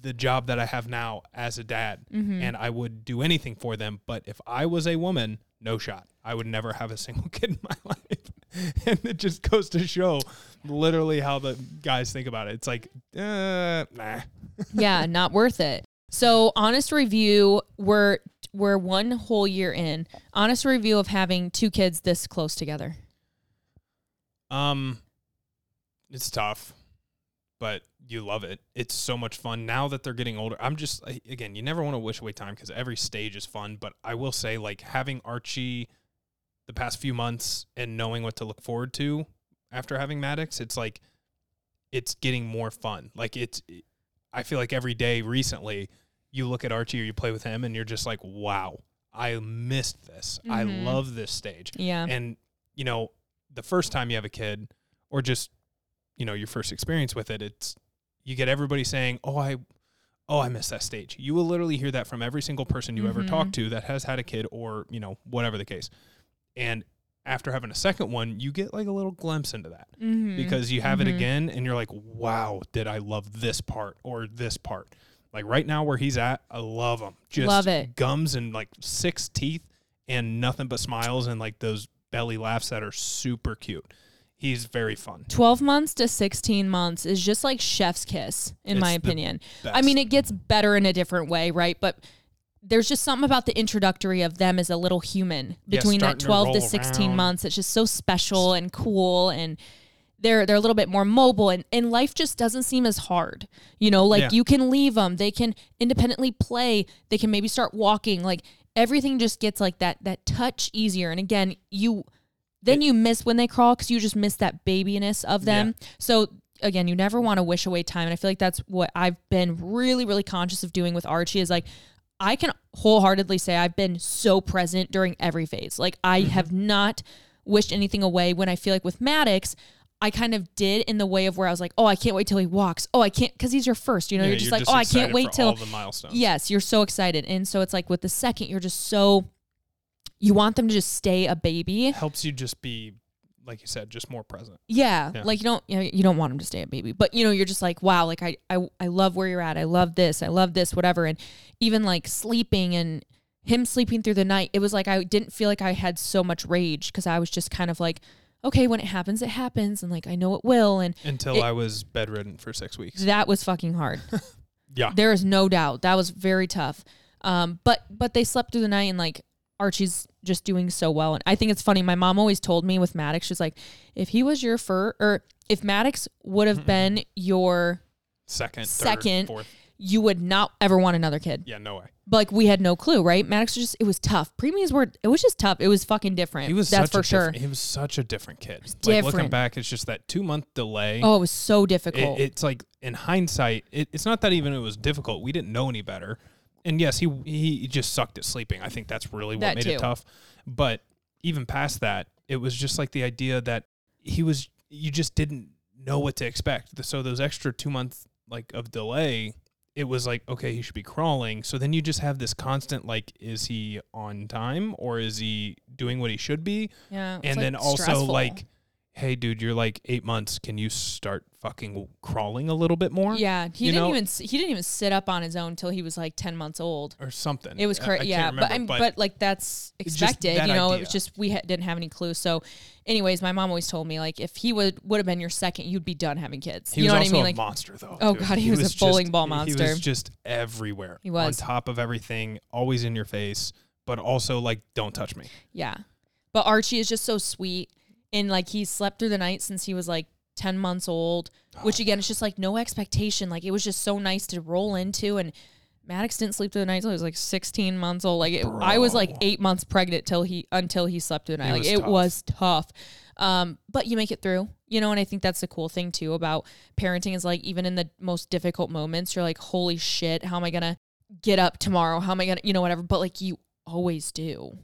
the job that I have now as a dad Mhm. and I would do anything for them, but if I was a woman, no shot. I would never have a single kid in my life. and it just goes to show literally how the guys think about it. It's like, uh, nah. yeah, not worth it. So, honest review, we're we're one whole year in. Honest review of having two kids this close together. Um, it's tough, but you love it. It's so much fun now that they're getting older. I'm just again, you never want to wish away time because every stage is fun. But I will say, like having Archie the past few months and knowing what to look forward to after having Maddox, it's like it's getting more fun. Like it's, I feel like every day recently, you look at Archie or you play with him, and you're just like, wow, I missed this. I Mhm. love this stage. Yeah. And, you know, the first time you have a kid or just, you know, your first experience with it, it's you get everybody saying, "Oh, I oh, I missed that stage." You will literally hear that from every single person you ever Mhm. talk to that has had a kid or, you know, whatever the case. And after having a second one, you get like a little glimpse into that Mhm. because you have it Mhm. again and you're like, "Wow, did I love this part or this part?" Like right now where he's at, I love him. Just Love it. gums and like six teeth and nothing but smiles and like those belly laughs that are super cute. He's very fun. 12 months to 16 months is just like chef's kiss in my It's the opinion. I mean, it gets better in a different way, right? But there's just something about the introductory of them as a little human Yeah, between that starting to 12 to 16 around. months. It's just so special and cool and they're they're a little bit more mobile and, and life just doesn't seem as hard. You know, like Yeah. you can leave them, they can independently play, they can maybe start walking, like everything just gets like that that touch easier. And again, you then you miss when they crawl because you just miss that babiness of them. So again, you never want to wish away time. And I feel like that's what I've been really, really conscious of doing with Archie is like, I can wholeheartedly say I've been so present during every phase. Like, I Mm-hmm. have not wished anything away when I feel like with Maddox, I kind of did in the way of where I was like, oh, I can't wait till he walks. Oh, I can't, because he's your first. You know, Yeah, you're just like, oh, I can't wait till. all the milestones. Yes, you're so excited. And so it's like with the second, you're just so, you want them to just stay a baby. helps you just be like you said, just more present. Yeah, Yeah. like you don't you, know, you don't want them to stay a baby, but you know you're just like wow, like I, I I love where you're at. I love this. I love this. Whatever. And even like sleeping and him sleeping through the night, it was like I didn't feel like I had so much rage because I was just kind of like, okay, when it happens, it happens, and like I know it will. And Until It- I was bedridden for six weeks. that was fucking hard. Yeah. there is no doubt that was very tough. Um, but but they slept through the night and like Archie's just doing so well. And I think it's funny. My mom always told me with Maddox, she's like, if he was your fur or if Maddox would have been your Second, Second. third, fourth. you would not ever want another kid. Yeah, no way. But like we had no clue, right? Maddox was just it was tough. Preemies were it was just tough. It was fucking different. He was that's such for sure. different- he was such a different kid. Like looking back, it's just that two month delay. Oh, it was so It- difficult. it's like in hindsight, it, it's not that even it was difficult. We didn't know any better. And yes, he he just sucked at sleeping. I think that's really what That made too. it tough. But even past that, it was just like the idea that he was you just didn't know what to expect. So those extra two months like of delay, it was like okay he should be crawling so then you just have this constant like is he on time or is he doing what he should be Yeah. and then also stressful. like hey dude you're like eight months can you start fucking crawling a little bit more Yeah, he you didn't know? even he didn't even sit up on his own until he was like ten months old. or something It was crazy. Yeah, but, remember, I'm, but like that's expected. that You know, it was just we ha- didn't have any clue. So, anyways, my mom always told me like if he would would have been your second, you'd be done having kids. he you was know what I also mean? a Like monster though Oh, dude. God, he was a bowling just- ball he was just everywhere He was. on top of everything always in your face but also like don't touch me yeah, but Archie is just so sweet and like he slept through the night since he was like ten months old. Which again, it's just like no expectation. Like it was just so nice to roll into and. Maddox didn't sleep through the night until he was like 16 months old. Like it, I was like eight months pregnant till he until he slept through the night. It like was it tough. was tough. Um, but you make it through, you know, and I think that's the cool thing too about parenting is like even in the most difficult moments, you're like, holy shit, how am I gonna get up tomorrow? How am I gonna, you know, whatever. But like you always do.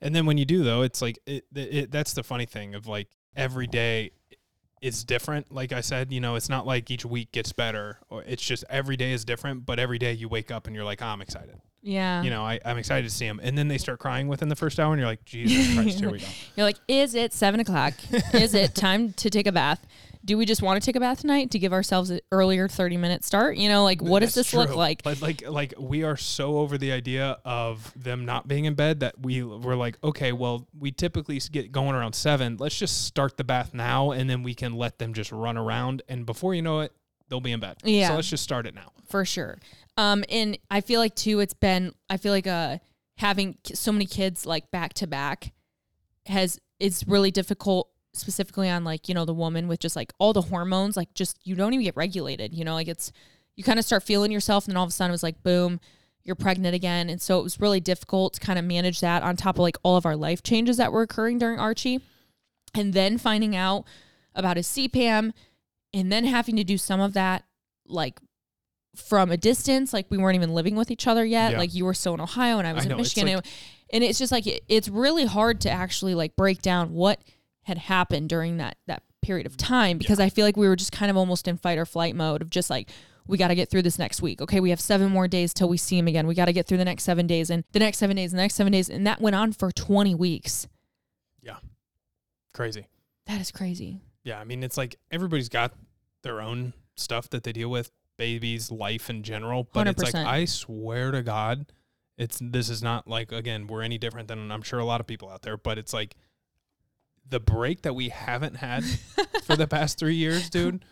And then when you do though, it's like it, it, it that's the funny thing of like every day is different. Like I said, you know, it's not like each week gets better or it's just every day is different, but every day you wake up and you're like, oh, I'm excited. Yeah. You know, I, I'm excited to see them. And then they start crying within the first hour and you're like, Jesus Christ, here we go. You're like, is it seven o'clock? is it time to take a bath? Do we just want to take a bath tonight to give ourselves an earlier 30 minute start? You know, like what does That's this look like? But like like we are so over the idea of them not being in bed that we we're like, okay, well, we typically get going around seven. Let's just start the bath now, and then we can let them just run around, and before you know it, they'll be in bed. Yeah. So let's just start it now. for sure. Um, and I feel like too, it's been I feel like uh having so many kids like back to back has it's really difficult specifically on like you know the woman with just like all the hormones like just you don't even get regulated you know like it's you kind of start feeling yourself and then all of a sudden it was like boom you're pregnant again. And so it was really difficult to kind of manage that on top of like all of our life changes that were occurring during archie. And then finding out about his cpam and then having to do some of that like from a distance like we weren't even living with each other yet. Yeah. like you were still in ohio and i was I in know, it's michigan like- and, and it's just like it, it's really hard to actually like break down what had happened during that that period of time because i feel like we were just kind of almost in fight or flight mode of just like we got to get through this next week okay we have seven more days till we see him again we got to get through the next seven days and the next seven days and the next seven days and that went on for 20 weeks Yeah. Crazy. that is crazy Yeah, I mean, it's like everybody's got their own stuff that they deal with, babies, life in general. But it's like I swear to God, it's this is not like again we're any different than I'm sure a lot of people out there. But it's like the break that we haven't had for the past three years, dude.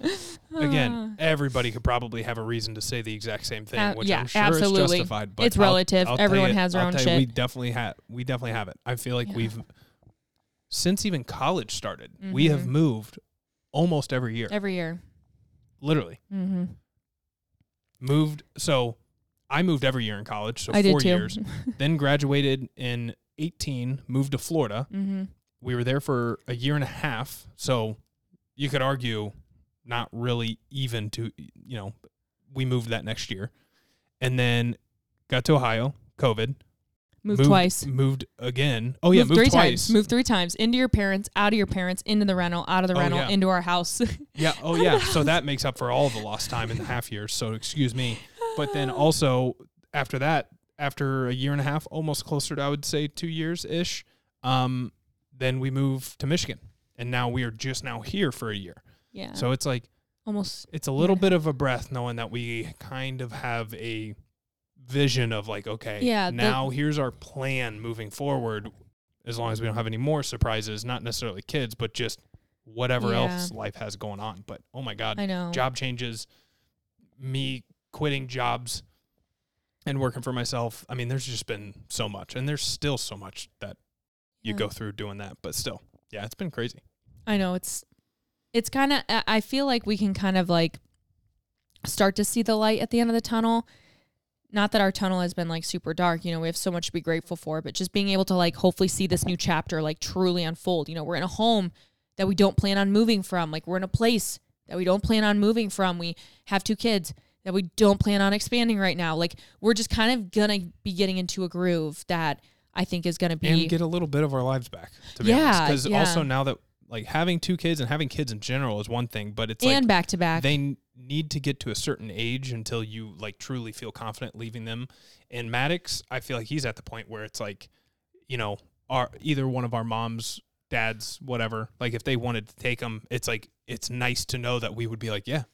Again, everybody could probably have a reason to say the exact same thing, Uh, which yeah, I'm sure absolutely. is justified. But It's I'll- relative. I'll tell Everyone you- has their I'll own tell you, We definitely have. We definitely have it. I feel like Yeah. we've since even college started, we have Mhm. moved almost every year. every year Literally mm-hmm. moved. So I moved every year in college, so i did four too years. then graduated in 18, moved to Florida. mm-hmm. We were there for a year and a half. So you could argue not really even to, you know, we moved that next year. And then got to Ohio, COVID. moved, twice Moved again. Oh, yeah, moved, moved three twice. times. Moved three times into your parents, out of your parents, into the rental, out of the Oh, rental, yeah. into our house. Yeah. Oh, yeah. so that makes up for all the lost time in the half years. So excuse me. But then also after that, after a year and a half, almost closer to I would say two years ish, um, then we move to Michigan, and now we are just now here for a year. yeah, So it's like almost. it's a little Yeah. bit of a breath knowing that we kind of have a vision of like, okay, Yeah, the- now here's our plan moving forward. As long as we don't have any more surprises, not necessarily kids, but just whatever Yeah. else life has going on. But oh my God, I know. job changes, me quitting jobs and working for myself. I mean, there's just been so much, and there's still so much that you Yeah. go mm. through doing that. But still, yeah, it's been crazy. I know it's it's kind of I I feel like we can kind of like start to see the light at the end of the tunnel. Not that our tunnel has been like super dark, you know, we have so much to be grateful for, but just being able to like hopefully see this new chapter like truly unfold. You know, we're in a home that we don't plan on moving from. Like we're in a place that we don't plan on moving from. We have two kids that we don't plan on expanding right now. Like we're just kind of gonna be getting into a groove that I think is gonna be and get a little bit of our lives back. To be Yeah, honest, because yeah. also now that like having two kids and having kids in general is one thing, but it's like and back to back. they n- need to get to a certain age until you like truly feel confident leaving them. And Maddox, I feel like he's at the point where it's like, you know, our either one of our moms, dads, whatever, like if they wanted to take him, it's like it's nice to know that we would be like, yeah,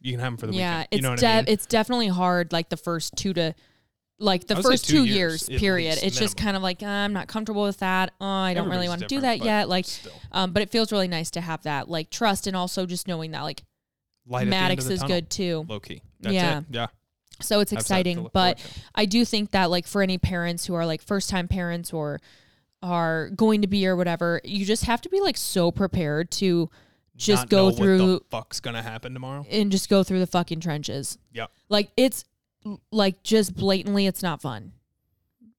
you can have him for the yeah, weekend. it's You know de- I mean? it's definitely hard. Like the first two to, like the I would say first two two years, years, period. least, It's just kind of like uh, I'm not comfortable with that. Oh, I don't really want to do that yet. Like, um, but it feels really nice to have that like trust and also just knowing that like Light at the end Maddox is tunnel, good too. Low key. That's Yeah. it. Yeah. So it's Have something to exciting, but. I do think that like for any parents who are like first time parents or are going to be or whatever, you just have to be like so prepared to just go know what through the fuck's gonna happen tomorrow. and just go through the fucking trenches. Yep. Like it's like just blatantly it's not fun.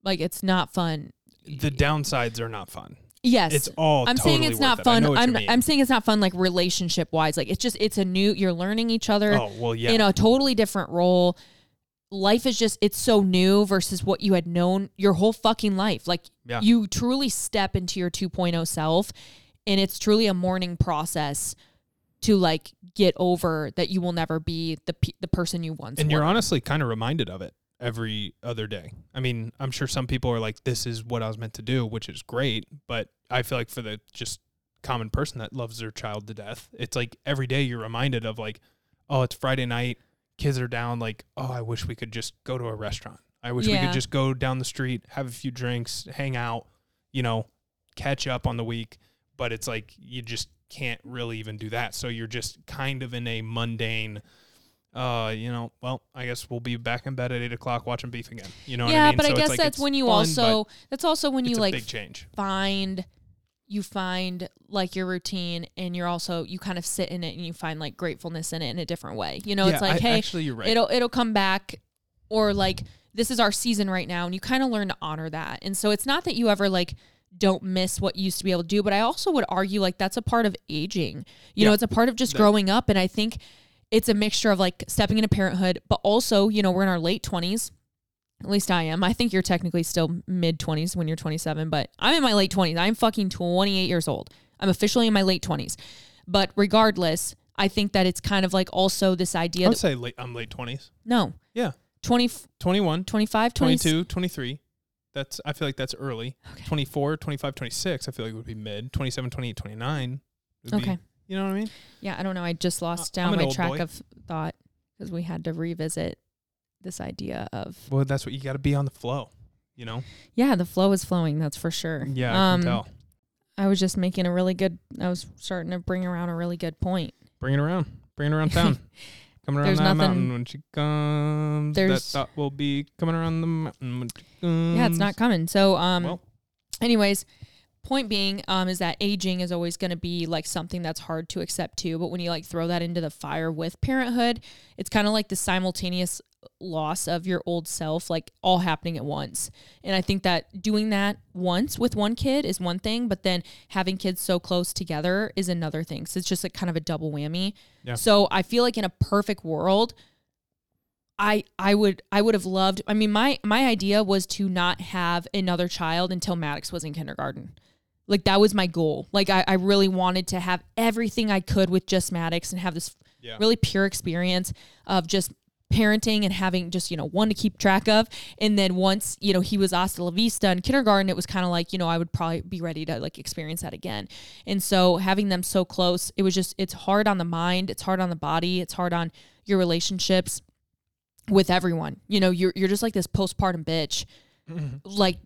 Like it's not fun. The downsides are not fun. Yes. It's all. I'm totally saying it's not it. Fun. know what you I'm. I'm saying it's not fun like relationship wise. Like it's just it's a new you're learning each other Oh well, yeah. in a totally different role. Life is just it's so new versus what you had known your whole fucking life. Like Yeah. you truly step into your 2.0 self and it's truly a mourning process to like get over that you will never be the pe- the person you once and were. you're honestly kind of reminded of it every other day. I mean, I'm sure some people are like, "This is what I was meant to do," which is great. But I feel like for the just common person that loves their child to death, it's like every day you're reminded of like, "Oh, it's Friday night. Kids are down. Like, oh, I wish we could just go to a restaurant. I wish we could just go down the street, have a few drinks, hang out, you know, catch up on the week." But it's like you just can't really even do that. So you're just kind of in a mundane uh, you know, well, I guess we'll be back in bed at eight o'clock watching beef again. You know yeah, I mean? but So I guess like that's when you fun, also that's also when you like big change. find you find like your routine and you're also you kind of sit in it and you find like gratefulness in it in a different way. You know, yeah, it's like, I- hey, actually, you're right. it'll it'll come back or like this is our season right now and you kind of learn to honor that. And so it's not that you ever like don't miss what you used to be able to do, but I also would argue like that's a part of aging. You know, it's a part of just growing up and I think it's a mixture of like stepping into parenthood, but also, you know, we're in our late 20s. At least I am. I think you're technically still mid 20s when you're 27, but I'm in my late 20s. I'm fucking 28 years old. I'm officially in my late 20s. But regardless, I think that it's kind of like also this idea. I idea would say late, I'm late 20s. no, Yeah. 20, 21, 25, 20, 22, 23. That's I feel like that's early. Okay. 24, 25, 26, I feel like it would be mid. 27, 28, 29. would be- Okay. you know what I mean? Yeah, I don't know. I just lost Uh, down my track boy. of thought because we had to revisit this idea of Well, that's what you got to be on the flow, you know? yeah, the flow is flowing. That's for sure. Yeah, I Um, can tell. I was just making a really good. I was starting to bring around a really good point. Bring it around. Bring it around town. Coming around There's that nothing- mountain when she comes. That thought will be coming around the mountain when she comes. Yeah, it's not coming. So, um, Well. anyways, point being, um, is that aging is always going to be like something that's hard to accept too. But when you like throw that into the fire with parenthood, it's kind of like the simultaneous loss of your old self, like all happening at once. And I think that doing that once with one kid is one thing, but then having kids so close together is another thing. So it's just like kind of a double whammy. Yeah. So I feel like in a perfect world, I I would I would have loved I mean my my idea was to not have another child until Maddox was in kindergarten. Like that was my goal. Like I, I really wanted to have everything I could with just Maddox and have this Yeah. really pure experience of just parenting and having just, you know, one to keep track of. And then once, you know, he was hasta la vista in kindergarten, it was kind of like, you know, I would probably be ready to like experience that again. And so having them so close, it was just, it's hard on the mind, it's hard on the body, it's hard on your relationships with everyone. You know, you're you're just like this postpartum bitch, mm-hmm. like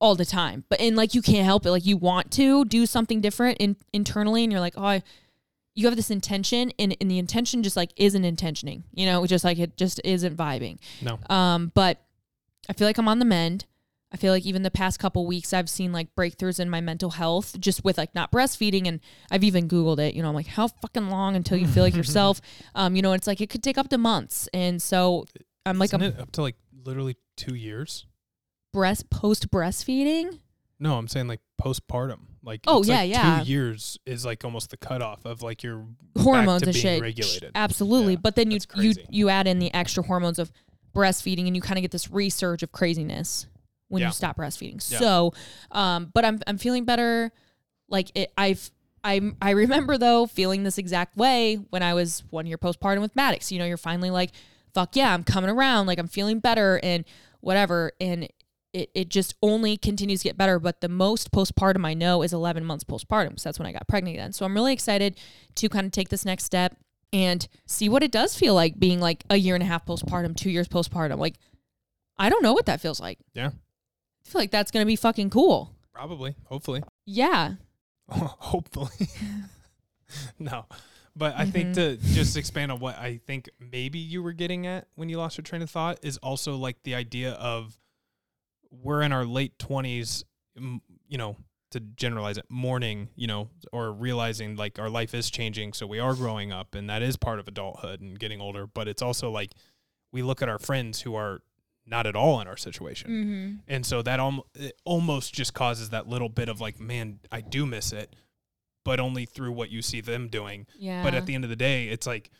all the time. But and like you can't help it. Like you want to do something different in, internally, and you're like, oh, I, you have this intention, and, and the intention just like isn't intentioning. You know, just like it just isn't vibing. No. Um, but I feel like I'm on the mend. I feel like even the past couple weeks I've seen like breakthroughs in my mental health just with like not breastfeeding and I've even googled it, you know, I'm like how fucking long until you feel like yourself. Um, you know, it's like it could take up to months. And so I'm like it up to like literally two years? breast post breastfeeding. No, I'm saying like postpartum. Like Oh, yeah, like yeah. Two years is like almost the cutoff of like your hormones and being shit. regulated. Absolutely. Yeah, but then you you you add in the extra hormones of breastfeeding and you kind of get this resurge of craziness when Yeah. you stop breastfeeding. Yeah. So um but I'm I'm feeling better. Like it I've I I remember though feeling this exact way when I was one year postpartum with Maddox. You know, you're finally like, fuck yeah, I'm coming around, like I'm feeling better and whatever. And it, it just only continues to get better. But the most postpartum I know is 11 months postpartum. So that's when I got pregnant again. So I'm really excited to kind of take this next step and see what it does feel like being like a year and a half postpartum, two years postpartum. Like, I don't know what that feels like. Yeah. I feel like that's going to be fucking cool. Probably. Hopefully. Yeah. Hopefully. no. But I think Mm-hmm. to just expand on what I think maybe you were getting at when you lost your train of thought is also like the idea of we're in our late 20s, you know, to generalize it, mourning, you know, or realizing like our life is changing. So we are growing up and that is part of adulthood and getting older. But it's also like we look at our friends who are not at all in our situation. Mm-hmm. And so that al- it almost just causes that little bit of like, man, I do miss it, but only through what you see them doing. Yeah. But at the end of the day, it's like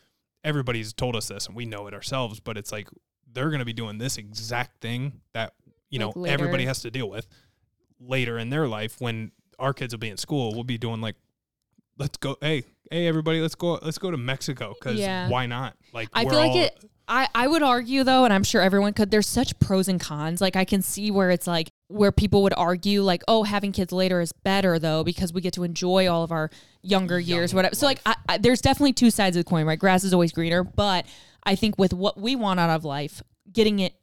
everybody's told us this and we know it ourselves, but it's like they're going to be doing this exact thing that, you Like know, everybody has to deal with later in their life when our kids will be in school. We'll be doing like, let's go. Hey, hey, everybody, let's go. Let's go to Mexico because Yeah. why not? Like, I feel like it. I, I would argue though, and I'm sure everyone could, there's such pros and cons. Like I can see where it's like where people would argue like, oh, having kids later is better though, because we get to enjoy all of our younger years, Young whatever. So like I, I, there's definitely two sides of the coin, right? Grass is always greener. But I think with what we want out of life, getting it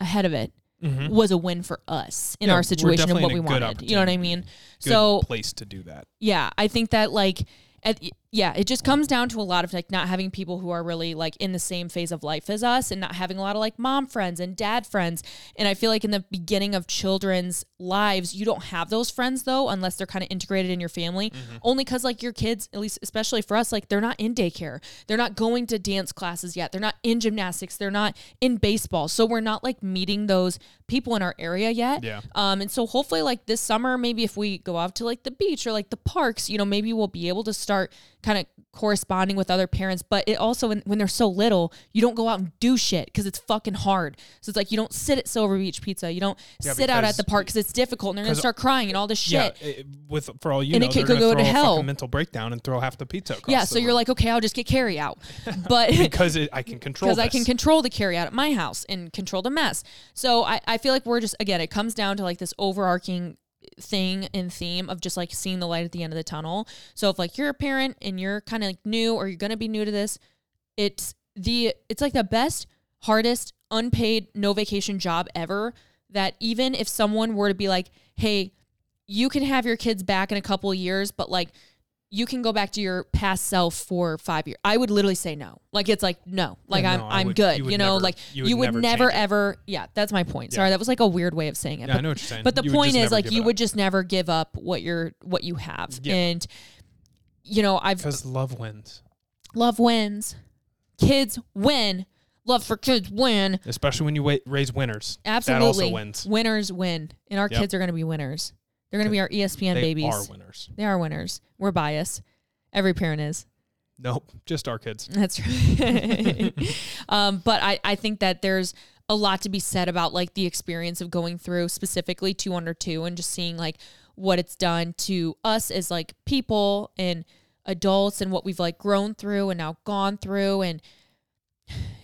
ahead of it Mhm. was a win for us in Yeah, our situation and what we wanted. You know what I mean? good so place to do that. yeah, I think that like at, yeah, it just comes down to a lot of like not having people who are really like in the same phase of life as us and not having a lot of like mom friends and dad friends. And I feel like in the beginning of children's lives, you don't have those friends though unless they're kind of integrated in your family. Only cuz like your kids, at least especially for us, like they're not in daycare. They're not going to dance classes yet. They're not in gymnastics. They're not in baseball. So we're not like meeting those people in our area yet. Yeah. Um, and so hopefully, like this summer, maybe if we go out to like the beach or like the parks, you know, maybe we'll be able to start kind of corresponding with other parents. But it also, when, when they're so little, you don't go out and do shit because it's fucking hard. So it's like you don't sit at Silver Beach Pizza, you don't Yeah, sit out at the park because it's difficult and they're gonna 'cause- start crying and all this shit. Yeah, it, with for all you And know, it could they're gonna go throw to a hell. mental breakdown and throw half the pizza. Yeah, so you're room. like, okay, I'll just get carry out, but because it, I can control. because I can control the carry out at my house and control the mess. So I, I feel like we're just again, it comes down to like this overarching thing and theme of just like seeing the light at the end of the tunnel. So if like you're a parent and you're kind of like new or you're gonna be new to this, it's the it's like the best, hardest, unpaid, no vacation job ever. That even if someone were to be like, hey, you can have your kids back in a couple years, but like you can go back to your past self for five years. I would literally say no. Like it's like no. Like Yeah, I'm no, I I'm would- good. you You, know, never- like you you would would, never never ever. Yeah, that's my point. Yeah. Sorry, that was like a weird way of saying it. Yeah, I but, know what you're saying. but the You point is like you would just never give up what you're what you have. And you know, I've because love wins, love wins. Kids win. Love for kids win. especially when you wait, raise winners. Absolutely. That also wins. Winners win. And our Yep. kids are going to be winners. They're going to be our ESPN They babies. They are winners. They are winners. We're biased. Every parent is. Nope, just our kids. That's right. um, but I, I think that there's a lot to be said about like the experience of going through specifically two under two and just seeing like what it's done to us as like people and adults and what we've like grown through and now gone through and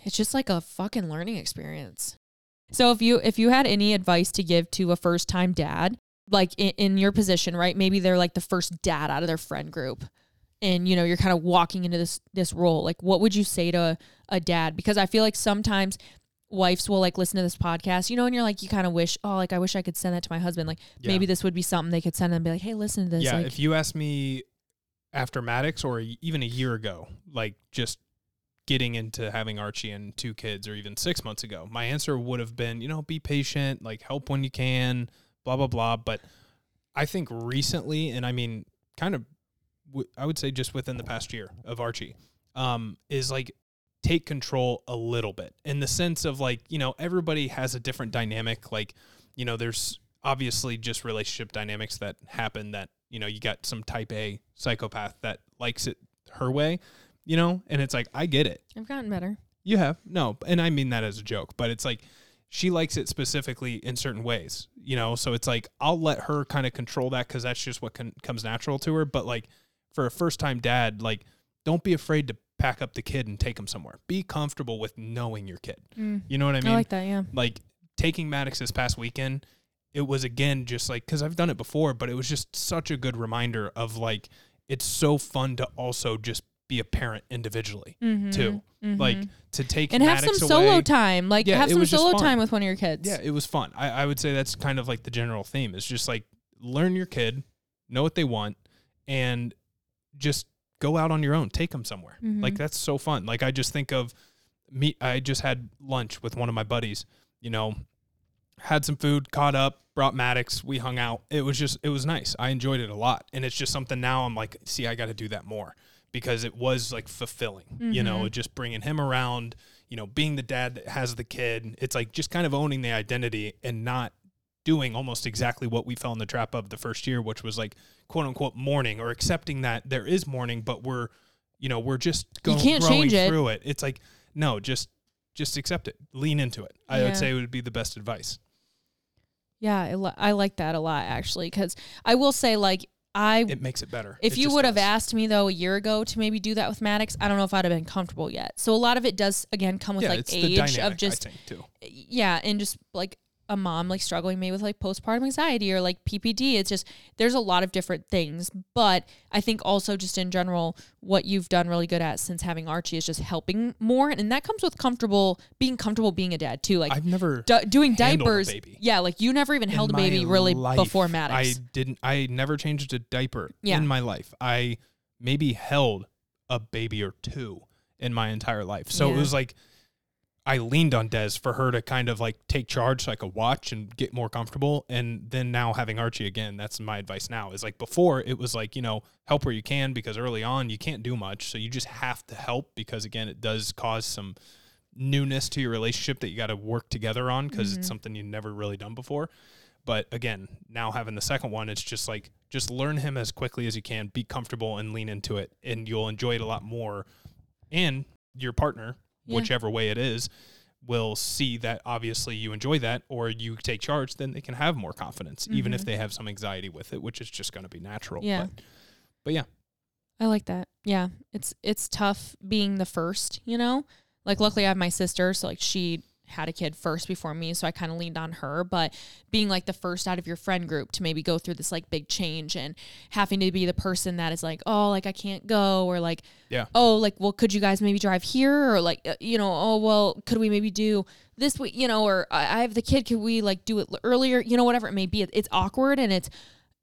it's just like a fucking learning experience. So if you if you had any advice to give to a first time dad, like in, in your position, right? Maybe they're like the first dad out of their friend group and you know you're kind of walking into this this role like what would you say to a dad because i feel like sometimes wives will like listen to this podcast you know and you're like you kind of wish oh like i wish i could send that to my husband like Yeah. maybe this would be something they could send and be like hey listen to this yeah, like if you asked me after Maddox or even a year ago, like just getting into having Archie and two kids, or even six months ago, my answer would have been, you know, be patient, like help when you can, blah blah blah. But I think recently, and I mean, kind of, w- I would say just within the past year of Archie, um, is like take control a little bit in the sense of like you know everybody has a different dynamic. Like you know there's obviously just relationship dynamics that happen that you know you got some type a psychopath that likes it her way you know? And it's like i get it. I've gotten better. You have. No and i mean that as a joke but it's like she likes it specifically in certain ways you know so it's like i'll let her kind of control that because that's just what con- comes natural to her but like for a first time dad, like don't be afraid to pack up the kid and take him somewhere. Be comfortable with knowing your kid. Mm. You know what I mean? I like that. Yeah. like taking Maddox this past weekend, it was again just like because I've done it before, but it was just such a good reminder of like it's so fun to also just be a parent individually Mm-hmm. too. Like Mhm. to take and have some away, solo time. Like Yeah, have some solo time with one of your kids. Yeah, it was fun. I, I would say that's kind of like the general theme. It's just like learn your kid, know what they want, and just go out on your own. Take them somewhere. Like Mhm. that's so fun. Like I just think of me. I just had lunch with one of my buddies. You know, had some food, caught up, brought Maddox. We hung out. It was just it was nice. I enjoyed it a lot, and it's just something now. I'm like, see, I got to do that more because it was like fulfilling. You know, Mhm. just bringing him around. You know, being the dad that has the kid. It's like just kind of owning the identity and not doing almost exactly what we fell in the trap of the first year, which was like quote unquote mourning or accepting that there is mourning, but we're, you know, we're just You going can't growing it. through it. It's like no, just just accept it, lean into it. I Yeah. would say it would be the best advice. Yeah, I, li- I like that a lot actually because I will say like I It makes it better. if It you would have asked me though a year ago to maybe do that with Maddox, I don't know if I'd have been comfortable yet. So a lot of it does again come with yeah, like age dynamic, of just I think too. yeah, and just like a mom like struggling maybe with like postpartum anxiety or like PPD. It's just there's a lot of different things, but I think also just in general what you've done really good at since having Archie is just helping more, and that comes with comfortable being comfortable being a dad too. Like I've never du- doing diapers. Yeah, like you never even in held a baby really life, before Maddox. I didn't. I never changed a diaper Yeah. in my life. I maybe held a baby or two in my entire life. So it was like I leaned on Des for her to kind of like take charge so I could watch and get more comfortable. And then now having Archie again, that's my advice now. Is like before it was like, you know, help where you can because early on you can't do much. So you just have to help because again, it does cause some newness to your relationship that you got to work together on because Mhm. it's something you've never really done before. But again, now having the second one, it's just like just learn him as quickly as you can, be comfortable and lean into it, and you'll enjoy it a lot more. And your partner, Yeah. whichever way it is, will see that obviously you enjoy that or you take charge, then they can have more confidence, even if Mhm. they have some anxiety with it, which is just going to be natural. Yeah. But, but yeah, I like that. Yeah. It's it's tough being the first, you know? Like luckily I have my sister, so like she had a kid first before me, so I kind of leaned on her, but being like the first out of your friend group to maybe go through this like big change and having to be the person that is like, "Oh, like I can't go," or like, Yeah. "Oh, like well, could you guys maybe drive here?" or like, uh, you know, "Oh, well, could we maybe do this week, you know, or I I have the kid, could we like do it earlier?" You know, whatever it may be. It's awkward and it's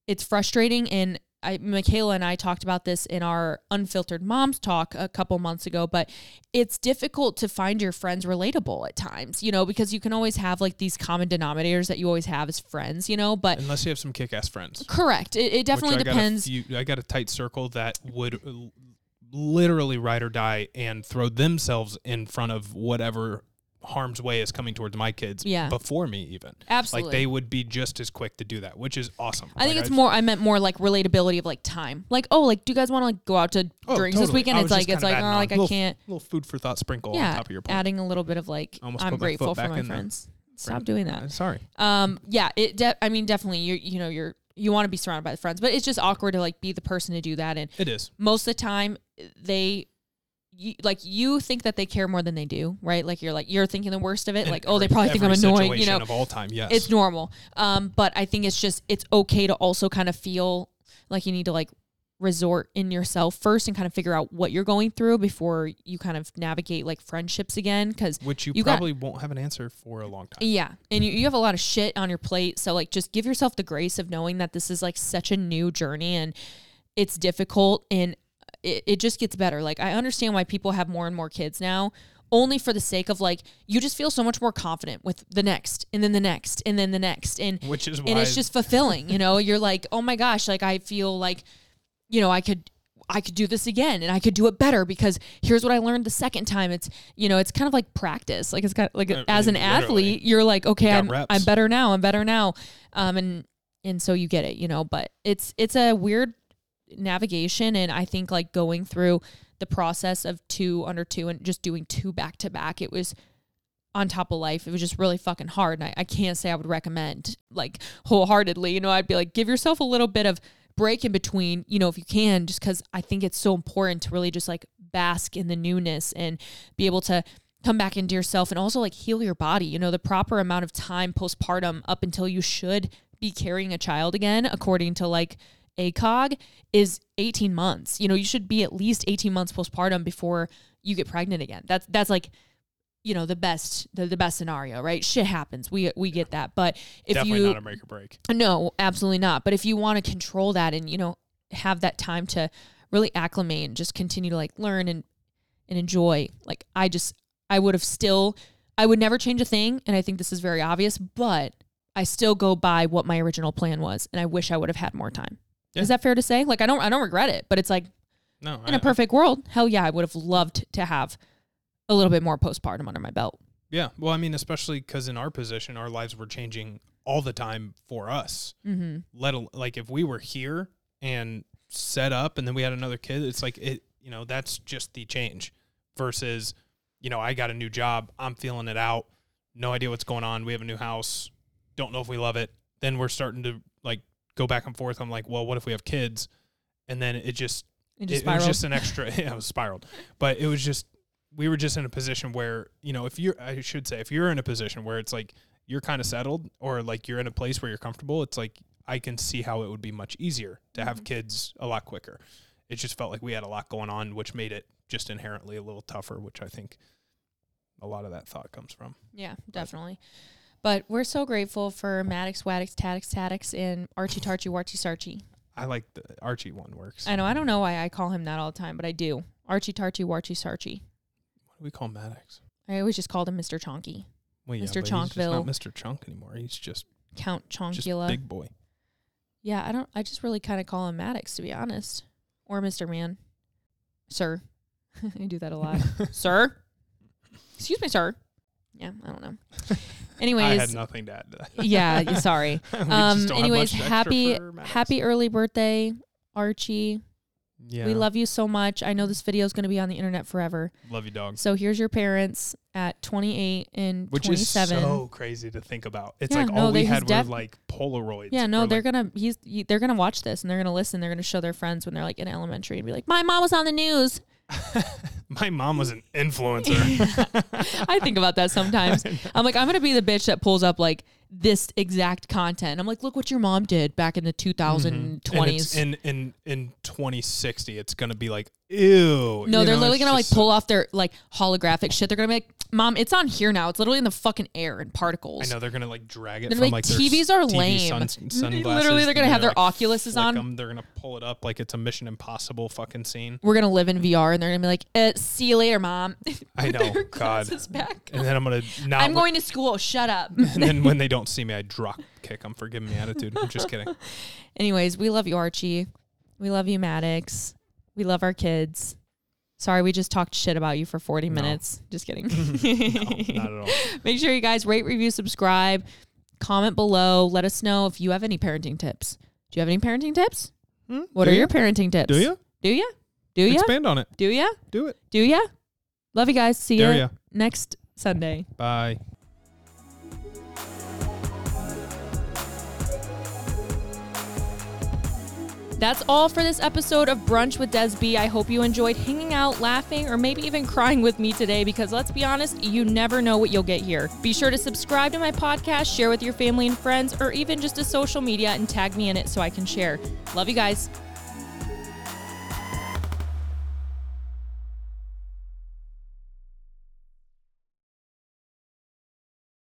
it's frustrating and I, Michaela and I talked about this in our unfiltered moms talk a couple months ago, but it's difficult to find your friends relatable at times, you know, because you can always have like these common denominators that you always have as friends, you know, but unless you have some kick ass friends. correct. It, it definitely I depends. Got a few, I got a tight circle that would literally ride or die and throw themselves in front of whatever harm's way is coming towards my kids Yeah. before me even. Absolutely. Like they would be just as quick to do that, which is awesome. I think it's I've- more. I meant more like relatability of like time. Like, oh, like, do you guys want to like go out to Oh, drinks this weekend? It's like it's like oh, on. like I can't. little food for thought sprinkle on Yeah, top of your point. adding a little bit of like Almost I'm grateful for my friends. Stop doing that. Uh, sorry. Um, yeah, it. De- I mean, definitely. You you know you're you want to be surrounded by the friends, but it's just awkward to like be the person to do that. And It is. most of the time, they. You, like you think that they care more than they do, right? Like you're like you're thinking the worst of it, In like oh they probably think I'm annoying, you know. Of all time, yes. It's normal. Um, but I think it's just it's okay to also kind of feel like you need to like resort in yourself first and kind of figure out what you're going through before you kind of navigate like friendships again. Because which you, you got- probably won't have an answer for a long time. yeah, and you, you have a lot of shit on your plate, so like just give yourself the grace of knowing that this is like such a new journey and it's difficult and it, it just gets better. Like I understand why people have more and more kids now. Only for the sake of like you just feel so much more confident with the next and then the next and then the next and Which is and it's just fulfilling you know you're like oh my gosh like i feel like you know i could i could do this again and i could do it better because here's what i learned the second time it's you know it's kind of like practice like it's got like as an athlete you're like okay i'm reps. i'm better now i'm better now um and and so you get it you know but it's it's a weird navigation and i think like going through the process of two under two and just doing two back to back it was on top of life. It was just really fucking hard. And I, I can't say I would recommend like wholeheartedly. You know, I'd be like, give yourself a little bit of break in between, you know, if you can, just because I think it's so important to really just like bask in the newness and be able to come back into yourself and also like heal your body. You know, the proper amount of time postpartum up until you should be carrying a child again, according to like ACOG, is 18 months. You know, you should be at least 18 months postpartum before you get pregnant again. That's that's like you know the best the, the best scenario right shit happens we we get that but if Definitely you not a make or break. no, absolutely not. But if you want to control that and you know have that time to really acclimate and just continue to like learn and and enjoy, like I just I would have still I would never change a thing, and I think this is very obvious, but I still go by what my original plan was, and I wish I would have had more time. Yeah. Is that fair to say? Like I don't I don't regret it, but it's like No, in I- a perfect world, hell yeah, I would have loved to have a little bit more postpartum under my belt. Yeah. Well, I mean, especially because in our position, our lives were changing all the time for us. Mm-hmm. Let al- like if we were here and set up, and then we had another kid, it's like it. You know, that's just the change. Versus, you know, I got a new job. I'm feeling it out. No idea what's going on. We have a new house. Don't know if we love it. Then we're starting to like go back and forth. I'm like, well, what if we have kids? And then it just It it, just it was just an extra yeah, it was spiraled but it was just we were just in a position where you know if you're i should say if you're in a position where it's like you're kind of settled or like you're in a place where you're comfortable it's like i can see how it would be much easier to have Mhm. kids a lot quicker it just felt like we had a lot going on which made it just inherently a little tougher which i think a lot of that thought comes from Yeah, definitely. But we're so grateful for Maddox, Waddix, Taddix, Taddix, and Archie Tarchie, Warchie, Sarchie. i like the archie one works I know, I don't know why I call him that all the time, but I do. Archie Tarchie, Warchie, Sarchie. what do we call maddox I always just called him Mr. Chonky. well, yeah, Mr. but he's just not mr chunk anymore he's just Count just big boy yeah, I don't I just really kind of call him Maddox to be honest. Or Mr. Man. Sir. I do that a lot. sir? Excuse me, sir. Yeah, I don't know. Anyways, I had nothing to add to that yeah, sorry. Um anyways, happy happy early birthday, Archie. Yeah. We love you so much. I know this video is going to be on the internet forever. love you, dog. So here's your parents at 28 and Which 27. is so crazy to think about. It's Yeah, like no, all we had def- were like Polaroids. yeah, no, they're like, gonna he's he- they're gonna watch this and they're gonna listen. They're gonna show their friends when they're like in elementary and be like, "My mom was on the news." My mom was an influencer. I think about that sometimes. I'm like, I'm gonna be the bitch that pulls up like this exact content. I'm like, look what your mom did back in the 2020s. Mm-hmm. And in in in 2060, it's gonna be like, ew. No, they're know, literally gonna like pull off their like holographic shit. They're gonna be like, "Mom, it's on here now. It's literally in the fucking air and particles." I know they're gonna like drag it They're from like, like TVs are TV lame. sun- sunglasses. Literally, they're gonna have their like, Oculuses on. on. 'em, They're gonna pull it up like it's a Mission Impossible fucking scene. We're gonna live in VR, and they're gonna be like, uh, "See you later, mom." I know, God. back. And then I'm gonna not. I'm going to school. Shut up. and then when they don't see me, I drop kick them for giving me attitude. I'm just kidding. Anyways, we love you, Archie. We love you, Maddox. We love our kids. Sorry, we just talked shit about you for 40 No. minutes. Just kidding. No, not at all. Make sure you guys rate, review, subscribe, comment below. Let us know if you have any parenting tips. Do you have any parenting tips? Hmm? What Do are ya? your parenting tips? Do you? Do you? Do you? Expand on it. Do you? Do it. Do you? Love you guys. See you next Sunday. Bye. That's all for this episode of Brunch with Des. I hope you enjoyed hanging out, laughing, or maybe even crying with me today because let's be honest, you never know what you'll get here. Be sure to subscribe to my podcast, share with your family and friends, or even just to social media and tag me in it so I can share. Love you guys.